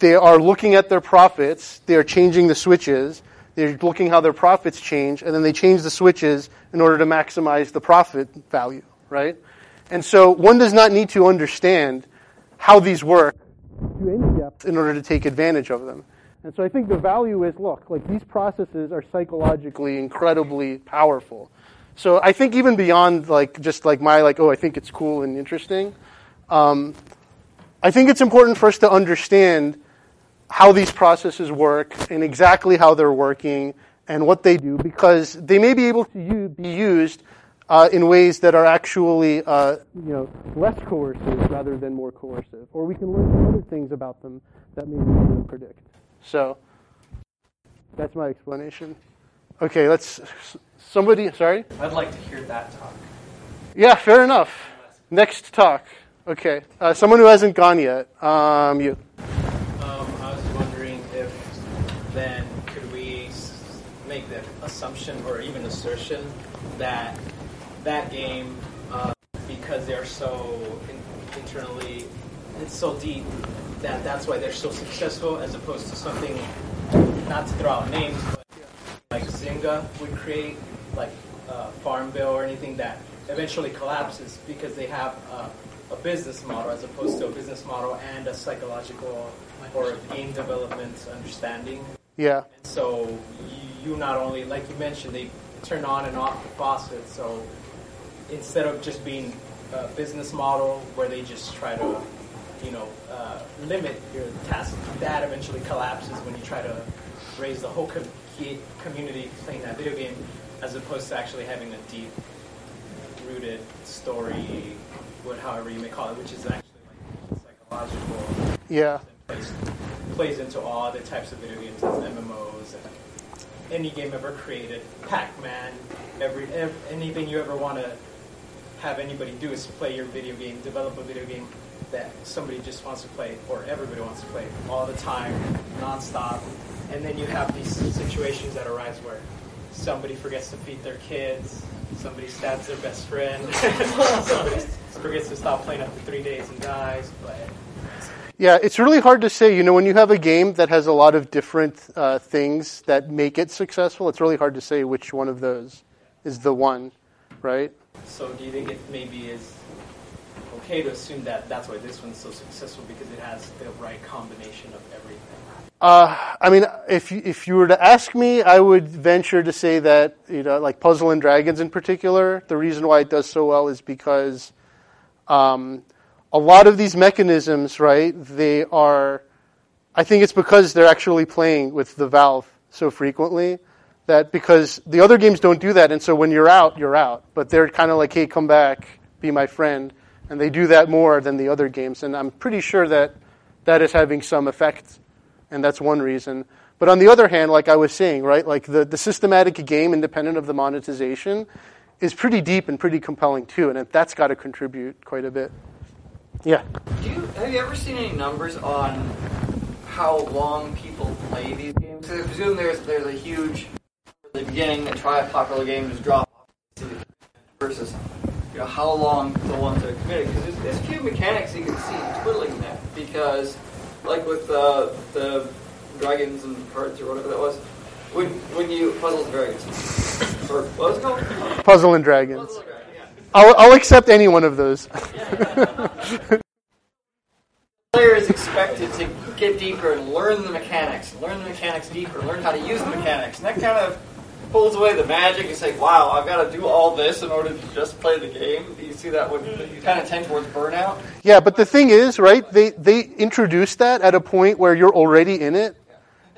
They are looking at their profits, they are changing the switches, they're looking how their profits change, and then they change the switches in order to maximize the profit value, right? And so one does not need to understand how these work to in order to take advantage of them. And so I think the value is look, like these processes are psychologically incredibly powerful. So I think even beyond like just like my like oh I think it's cool and interesting, um, I think it's important for us to understand how these processes work and exactly how they're working and what they do because they may be able to u- be used uh, in ways that are actually uh, you know less coercive rather than more coercive, or we can learn other things about them that maybe we didn't predict. So that's my explanation. Okay, let's somebody. Sorry. I'd like to hear that talk. Yeah, fair enough. Next talk. Okay, uh, someone who hasn't gone yet. Um, you. Um, I was wondering if then could we s- make the assumption or even assertion that that game, uh, because they're so in- internally, it's so deep that that's why they're so successful, as opposed to something not to throw out names, but like Zynga would create, like uh, Farmville or anything that eventually collapses because they have uh, a business model as opposed to a business model and a psychological or game development understanding. Yeah. So you, you not only, like you mentioned, they turn on and off the faucet. So instead of just being a business model where they just try to, you know, uh, limit your task, that eventually collapses when you try to raise the whole com- community playing that video game, as opposed to actually having a deep rooted story, what however you may call it, which is actually like psychological. Yeah. Plays, plays into all other types of video games, as MMOs, and any game ever created, Pac-Man, every, ev anything you ever want to have anybody do is play your video game, develop a video game that somebody just wants to play, or everybody wants to play all the time, nonstop. And then you have these situations that arise where somebody forgets to feed their kids, somebody stabs their best friend, somebody forgets to stop playing after three days and dies. But Yeah, it's really hard to say. You know, when you have a game that has a lot of different uh, things that make it successful, it's really hard to say which one of those is the one, right? So do you think it maybe is okay to assume that that's why this one's so successful because it has the right combination of everything? Uh, I mean, if you, if you were to ask me, I would venture to say that you know, like Puzzle and Dragons in particular, the reason why it does so well is because um, a lot of these mechanisms, right? They are. I think it's because they're actually playing with the valve so frequently that because the other games don't do that, and so when you're out, you're out. But they're kind of like, hey, come back, be my friend, and they do that more than the other games, and I'm pretty sure that that is having some effect and that's one reason. But on the other hand, like I was saying, right, like the, the systematic game independent of the monetization is pretty deep and pretty compelling too, and that's got to contribute quite a bit. Yeah. Do you have you ever seen any numbers on how long people play these games? 'Cause I presume there's there's a huge at the beginning that try a popular game just drop off versus you know how long the ones that are committed because there's, there's few mechanics you can see twiddling that because like with uh, the dragons and cards or whatever that was when when you puzzles and dragons or what was it called Puzzle and Dragons. I'll, I'll accept any one of those. player is expected to get deeper and learn the mechanics, learn the mechanics deeper, learn how to use the mechanics, and that kind of pulls away the magic. It's like, wow, I've got to do all this in order to just play the game. Do you see that? When you kind of tend towards burnout. Yeah, but the thing is, right, they, they introduced that at a point where you're already in it.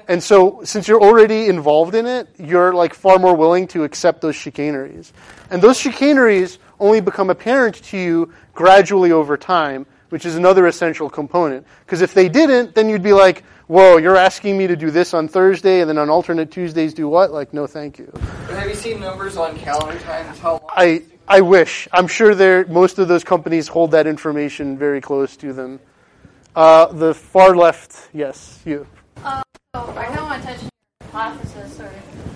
And so, since you're already involved in it, you're like far more willing to accept those chicaneries. And those chicaneries only become apparent to you gradually over time, which is another essential component. Because if they didn't, then you'd be like, whoa, you're asking me to do this on Thursday and then on alternate Tuesdays do what? Like, no, thank you. But have you seen numbers on calendar times? How long? I, I wish. I'm sure there, most of those companies hold that information very close to them. Uh, the far left, yes, you. Uh, so I kind of want to touch on your hypothesis or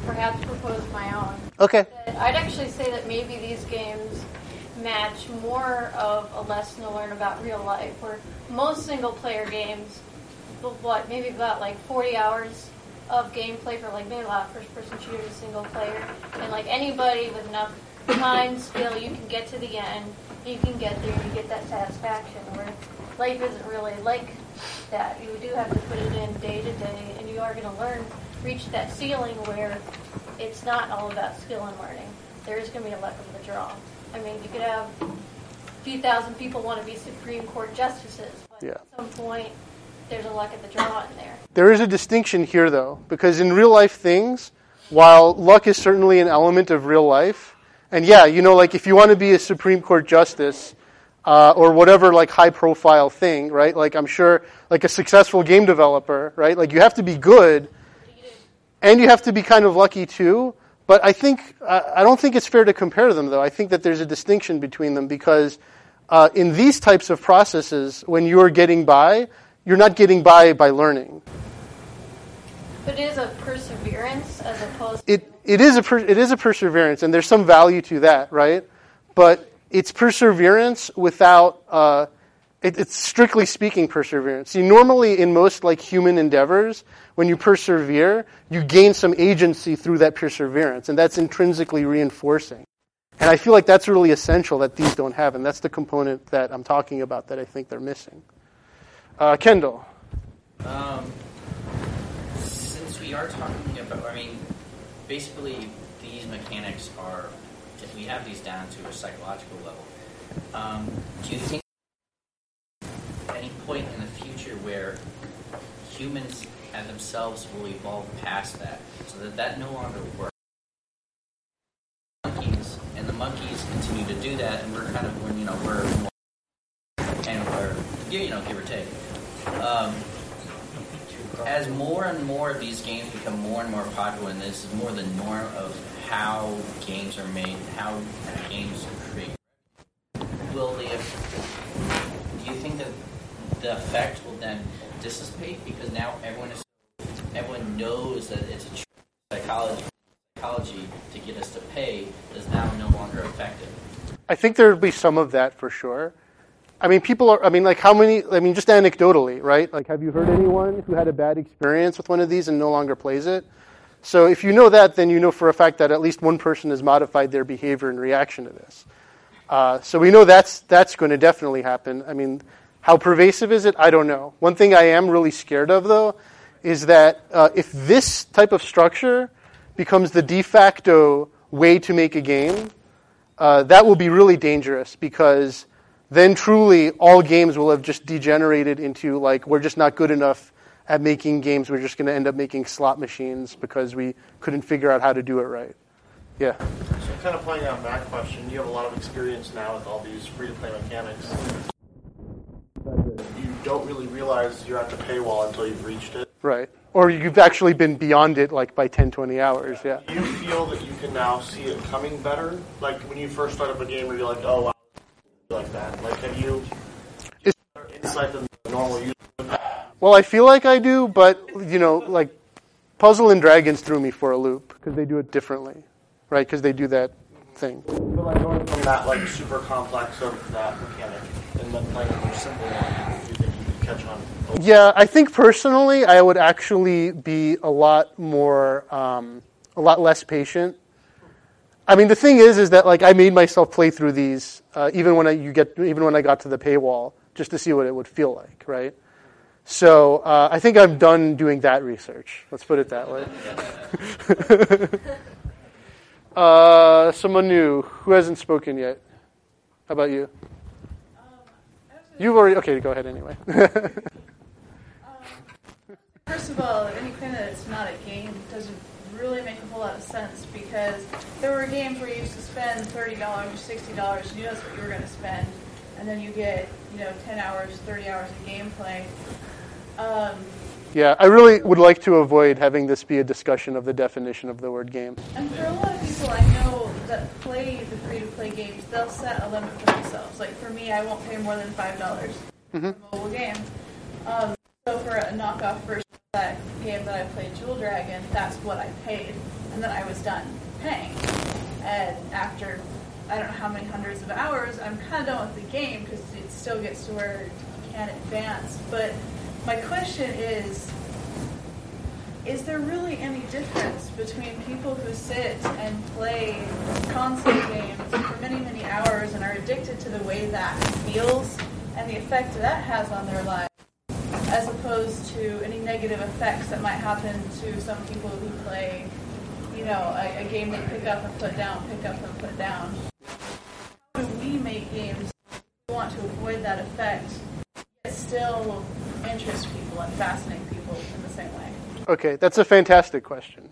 perhaps propose my own. Okay. I'd actually say that maybe these games match more of a lesson to learn about real life, where most single player games, what, maybe about like 40 hours of gameplay for like maybe a lot of first person shooters, single player, and like anybody with enough time, skill, you can get to the end, you can get there, you get that satisfaction, where life isn't really like that. You do have to put it in day to day, and you are going to learn, reach that ceiling where it's not all about skill and learning. There is going to be a luck of the draw. I mean, you could have a few thousand people want to be Supreme Court justices, but Yeah. at some point, there's a luck of the draw in there. There is a distinction here, though, because in real life things, while luck is certainly an element of real life, and yeah, you know, like if you want to be a Supreme Court justice uh, or whatever, like high profile thing, right? Like I'm sure, like a successful game developer, right? Like you have to be good, and you have to be kind of lucky too. But I think I I don't think it's fair to compare them, though. I think that there's a distinction between them because uh, in these types of processes, when you're getting by, you're not getting by by learning. But it is a perseverance as opposed It it is a per, it is a perseverance, and there's some value to that, right? But it's perseverance without. Uh, it, it's strictly speaking perseverance. See, normally in most like human endeavors, when you persevere, you gain some agency through that perseverance, and that's intrinsically reinforcing. And I feel like that's really essential that these don't have, and that's the component that I'm talking about that I think they're missing. Uh, Kendall. Um, since we are talking about, I mean, basically these mechanics are, we have these down to a psychological level. Um, do you think any point in the future where humans and themselves will evolve past that, so that that no longer works? Monkeys and the monkeys continue to do that, and we're kind of, you know, we're more, and we're, you know, give or take. Um, as more and more of these games become more and more popular, and this is more the norm of how games are made, how games are created, will the do you think that the effect will then dissipate because now everyone is everyone knows that it's a psychology psychology to get us to pay is now no longer effective. I think there will be some of that for sure. I mean, people are. I mean, like how many? I mean, just anecdotally, right? Like, have you heard anyone who had a bad experience with one of these and no longer plays it? So if you know that, then you know for a fact that at least one person has modified their behavior in reaction to this. Uh, so we know that's that's going to definitely happen. I mean, how pervasive is it? I don't know. One thing I am really scared of, though, is that uh, if this type of structure becomes the de facto way to make a game, uh, that will be really dangerous because then truly all games will have just degenerated into like we're just not good enough at making games. We're just going to end up making slot machines because we couldn't figure out how to do it right. Yeah. So kind of playing on that question, you have a lot of experience now with all these free-to-play mechanics. You don't really realize you're at the paywall until you've reached it. Right. Or you've actually been beyond it like by 10, 20 hours. Yeah. Do you feel that you can now see it coming better? Like when you first start up a game, you're like, oh, wow, like that. Like, have you Is insight than the normal user? Well, I feel like I do, but you know, like Puzzle and Dragons threw me for a loop because they do it differently, right? Because they do that thing. But like going from that like super complex of that mechanic Yeah, I think personally, I would actually be a lot more, um, a lot less patient. I mean, the thing is, is that like I made myself play through these, uh, even when I you get, even when I got to the paywall, just to see what it would feel like, right? So uh, I think I'm done doing that research. Let's put it that way. uh, someone new who hasn't spoken yet. How about you? You've already okay. Go ahead anyway. First of all, any claim that it's not a game doesn't really make a whole lot of sense because there were games where you used to spend thirty dollars or sixty dollars, you know that's what you were going to spend, and then you get you know ten hours, thirty hours of gameplay. Um, yeah, I really would like to avoid having this be a discussion of the definition of the word game. and for a lot of people I know that play the free-to-play games, they'll set a limit for themselves. Like for me, I won't pay more than five dollars Mhm. for a mobile game. Um, so for a knockoff version of that game that I played, Jewel Dragon, that's what I paid, and then I was done paying. And after I don't know how many hundreds of hours, I'm kind of done with the game because it still gets to where you can't advance. But my question is, is there really any difference between people who sit and play console games for many, many hours and are addicted to the way that feels and the effect that has on their lives, as opposed to any negative effects that might happen to some people who play, you know, a, a game they pick up and put down, pick up and put down? How do we make games we want to avoid that effect, yet still interest people and fascinate people in the same way? Okay, that's a fantastic question.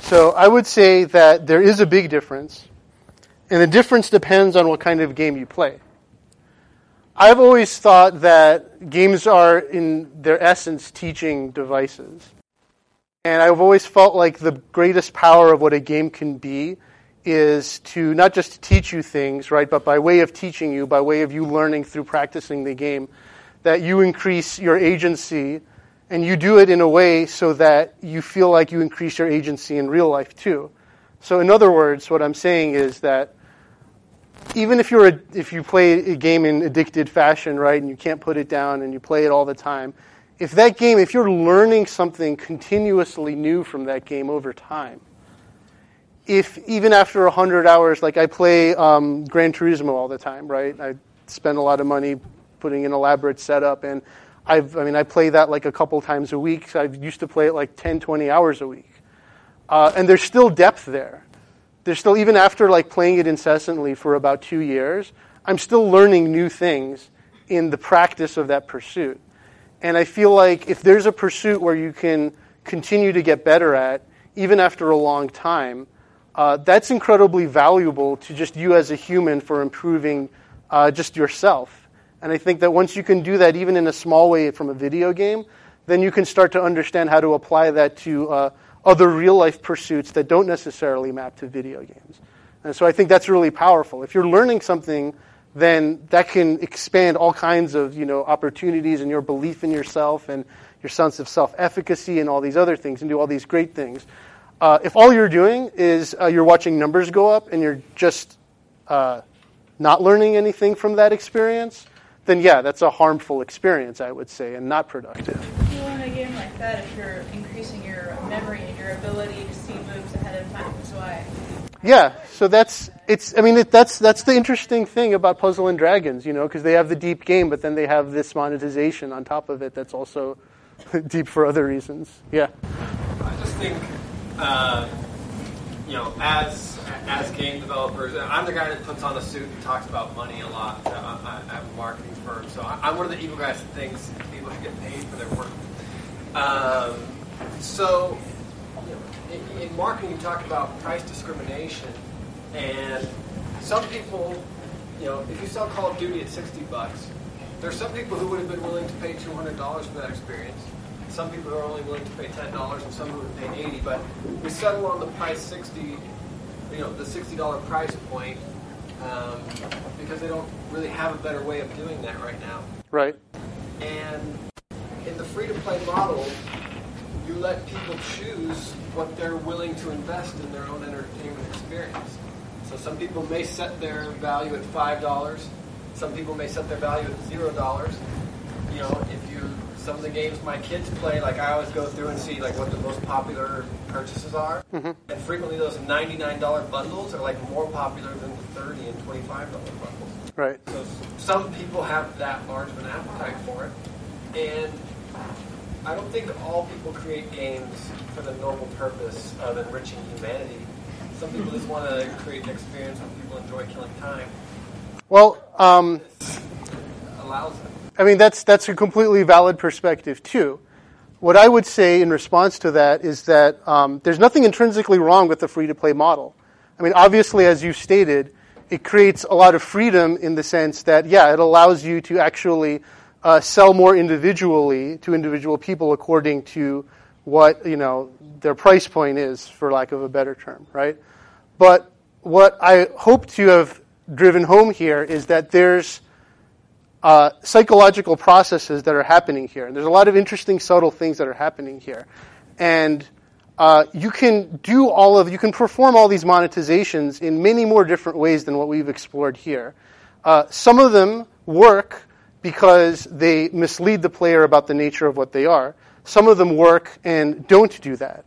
So I would say that there is a big difference, and the difference depends on what kind of game you play. I've always thought that games are, in their essence, teaching devices. And I've always felt like the greatest power of what a game can be is to not just teach you things, right, but by way of teaching you, by way of you learning through practicing the game, that you increase your agency and you do it in a way so that you feel like you increase your agency in real life too. So, in other words, what I'm saying is that even if you're a, if you play a game in addicted fashion, right, and you can't put it down and you play it all the time, if that game, if you're learning something continuously new from that game over time, if even after 100 hours, like I play um, Gran Turismo all the time, right? I spend a lot of money putting an elaborate setup, and I've, I mean, I play that like a couple times a week. So I used to play it like 10, 20 hours a week. Uh, and there's still depth there. There's still, even after like playing it incessantly for about two years, I'm still learning new things in the practice of that pursuit. And I feel like if there's a pursuit where you can continue to get better at, even after a long time, uh, that's incredibly valuable to just you as a human for improving uh, just yourself. And I think that once you can do that, even in a small way from a video game, then you can start to understand how to apply that to uh, other real life pursuits that don't necessarily map to video games. And so I think that's really powerful. If you're learning something, then that can expand all kinds of you know opportunities and your belief in yourself and your sense of self-efficacy and all these other things and do all these great things. Uh, if all you're doing is uh, you're watching numbers go up and you're just uh, not learning anything from that experience, then yeah, that's a harmful experience, I would say, and not productive. Well, in a game like that, if you're increasing your memory and your ability to see moves ahead of time, so I Yeah, so that's it's. I mean, it, that's that's the interesting thing about Puzzle and Dragons, you know, because they have the deep game, but then they have this monetization on top of it that's also deep for other reasons. Yeah. I just think, uh, you know, as as game developers, I'm the guy that puts on a suit and talks about money a lot. I, have a marketing firm, so I, I'm one of the evil guys that thinks people should get paid for their work. Um, so, in, in marketing, you talk about price discrimination, and some people, you know, if you sell Call of Duty at 60 bucks, there's some people who would have been willing to pay $200 for that experience. Some people are only willing to pay $10, and some who would pay 80 But we settle on the price 60, you know, the $60 price point um, because they don't really have a better way of doing that right now. Right. And in the free to play model, you let people choose what they're willing to invest in their own entertainment experience. So some people may set their value at five dollars. Some people may set their value at zero dollars. You know, if you some of the games my kids play, like I always go through and see like what the most popular purchases are, Mhm. and frequently those ninety-nine dollar bundles are like more popular than the thirty and twenty-five dollar bundles. Right. So some people have that large of an appetite for it, and I don't think all people create games for the noble purpose of enriching humanity. Some people just want to create an experience where people enjoy killing time. Well, um, Allows it. I mean, that's that's a completely valid perspective too. What I would say in response to that is that um, there's nothing intrinsically wrong with the free-to-play model. I mean, obviously, as you stated, it creates a lot of freedom in the sense that yeah, it allows you to actually uh, sell more individually to individual people according to what you know their price point is, for lack of a better term, right? But what I hope to have driven home here is that there's uh, psychological processes that are happening here. And there's a lot of interesting, subtle things that are happening here. And uh, you can do all of, you can perform all these monetizations in many more different ways than what we've explored here. Uh, some of them work because they mislead the player about the nature of what they are. Some of them work and don't do that.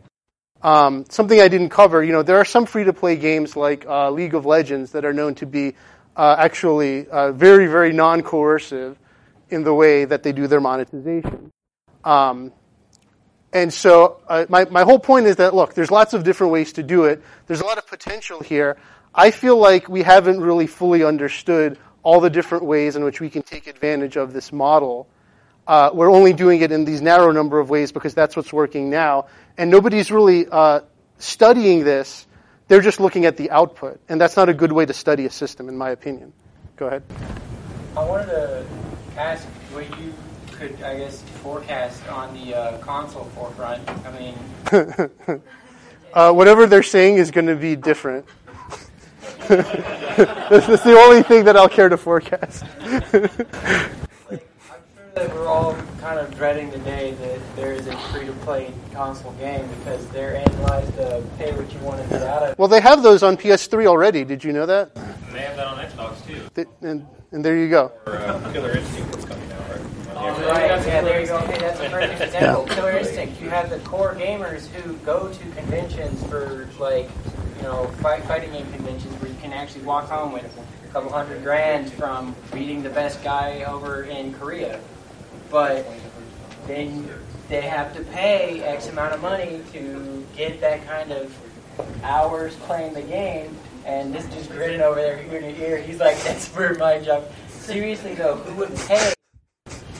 Um, something I didn't cover, you know, there are some free-to-play games like uh, League of Legends that are known to be uh, actually uh, very, very non-coercive in the way that they do their monetization. Um, and so uh, my, my whole point is that, look, there's lots of different ways to do it. There's a lot of potential here. I feel like we haven't really fully understood all the different ways in which we can take advantage of this model. Uh, we're only doing it in these narrow number of ways because that's what's working now. And nobody's really uh, studying this. They're just looking at the output. And that's not a good way to study a system, in my opinion. Go ahead. I wanted to ask what you could, I guess, forecast on the uh, console forefront. I mean, uh, whatever they're saying is going to be different. that's, the only thing that I'll care to forecast. that we're all kind of dreading the day that there is a free-to-play console game because their end lies to pay what you want to get out of it. well, they have those on PS3 already. Did you know that? And they have that on Xbox too. Th- And, and there you go. Or uh, Killer Instinct that's coming out, right? Oh, right, yeah, there you go. Okay, that's a perfect example. Killer Instinct. You have the core gamers who go to conventions for like, you know, fight, fighting game conventions where you can actually walk home with a couple hundred grand from beating the best guy over in Korea. But then they have to pay X amount of money to get that kind of hours playing the game. And this just grinning over there ear to ear. He's like, that's for my job. Seriously though, who would pay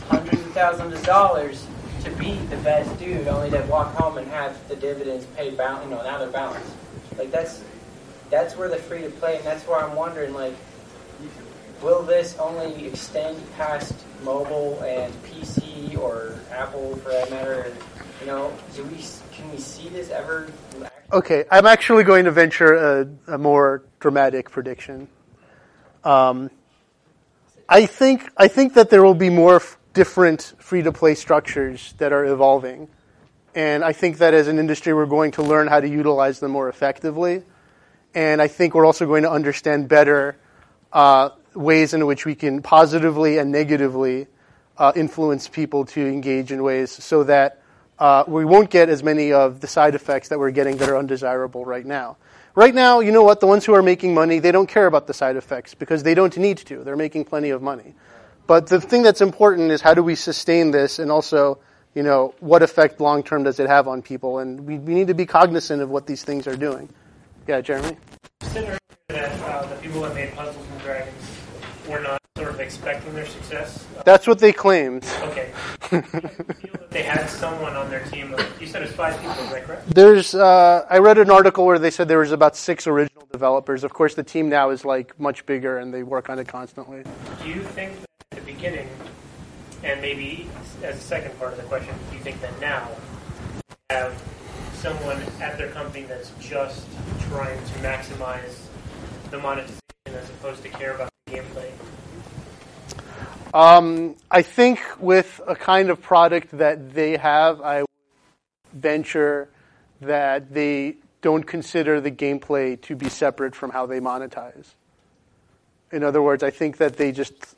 hundreds of thousands of dollars to beat the best dude, only to walk home and have the dividends paid bound, you know, now they're balanced. Like that's that's where the free to play, and that's where I'm wondering, like, will this only extend past mobile and PC or Apple for that matter? You know, do we can we see this ever? Okay, I'm actually going to venture a, a more dramatic prediction. Um, I think I think that there will be more f- different free-to-play structures that are evolving, and I think that as an industry we're going to learn how to utilize them more effectively, and I think we're also going to understand better uh, ways in which we can positively and negatively uh, influence people to engage in ways so that uh, we won't get as many of the side effects that we're getting that are undesirable right now. Right now, you know what? The ones who are making money, they don't care about the side effects because they don't need to. They're making plenty of money. But the thing that's important is how do we sustain this and also, you know, what effect long term does it have on people? And we, we need to be cognizant of what these things are doing. Yeah, Jeremy? You said earlier that uh, the people that made Puzzles and Dragons were not sort of expecting their success. That's what they claimed. Okay. feel that they had someone on their team. You said it's five people, is that correct? There's, uh, I read an article where they said there was about six original developers. Of course, the team now is like much bigger and they work on it constantly. Do you think that at the beginning, and maybe as a second part of the question, do you think that now have someone at their company that's just trying to maximize the monetization as opposed to care about the gameplay? Um, I think with a kind of product that they have, I would venture that they don't consider the gameplay to be separate from how they monetize. In other words, I think that they just,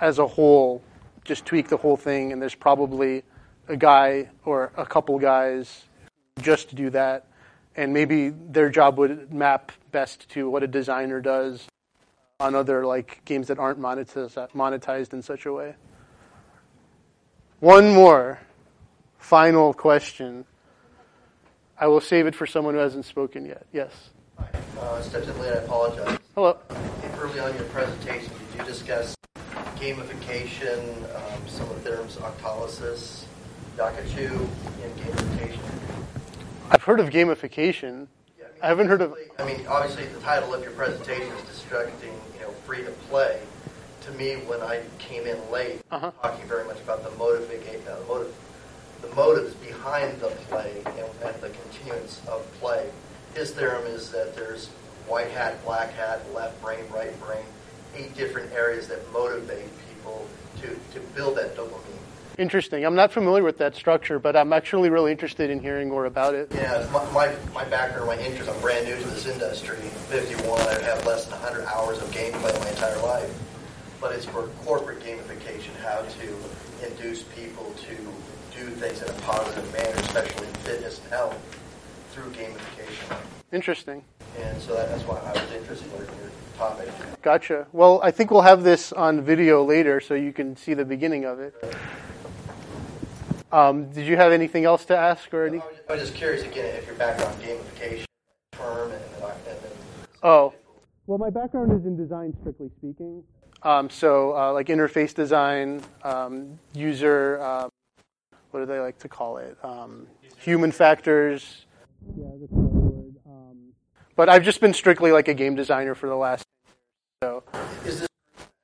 as a whole, just tweak the whole thing, and there's probably a guy or a couple guys just to do that, and maybe their job would map best to what a designer does on other like games that aren't monetized, monetized in such a way. One more final question. I will save it for someone who hasn't spoken yet. Yes. Uh, I stepped in late. I apologize. Hello. Early on in your presentation, did you discuss gamification, um, some of the terms Octalysis, Yakachu, and gamification? I've heard of gamification. I haven't heard of. I mean, obviously, the title of your presentation is "Destructing, you know, free to play." To me, when I came in late, Uh-huh. talking very much about the motivate, uh, motive, the motives behind the play and, and the continuance of play. His theorem is that there's white hat, black hat, left brain, right brain, eight different areas that motivate people to, to build that dopamine. Interesting. I'm not familiar with that structure, but I'm actually really interested in hearing more about it. Yeah, my, my, background, my interest, I'm brand new to this industry. 51, I have less than 100 hours of gameplay my entire life. But it's for corporate gamification, how to induce people to do things in a positive manner, especially in fitness and health, through gamification. Interesting. And so that, that's why I was interested in your topic. Gotcha. Well, I think we'll have this on video later so you can see the beginning of it. Um, did you have anything else to ask or any? I was just curious again if your background gamification term and, and, and Oh, well, my background is in design, strictly speaking. Um, so, uh, like interface design, um, user, um, what do they like to call it? Um, human factors. Yeah, that's the word. Um, but I've just been strictly like a game designer for the last. So, Is this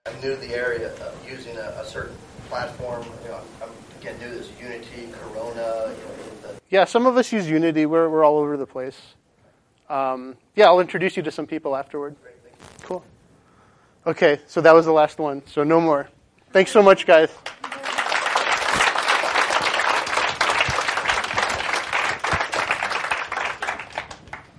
I'm new to the area of using a, a certain platform? You know, I'm again to this Unity, Corona. You know, yeah, some of us use Unity. We're we're all over the place. Um, yeah, I'll introduce you to some people afterward. Cool. Okay, so that was the last one. So no more. Thanks so much, guys.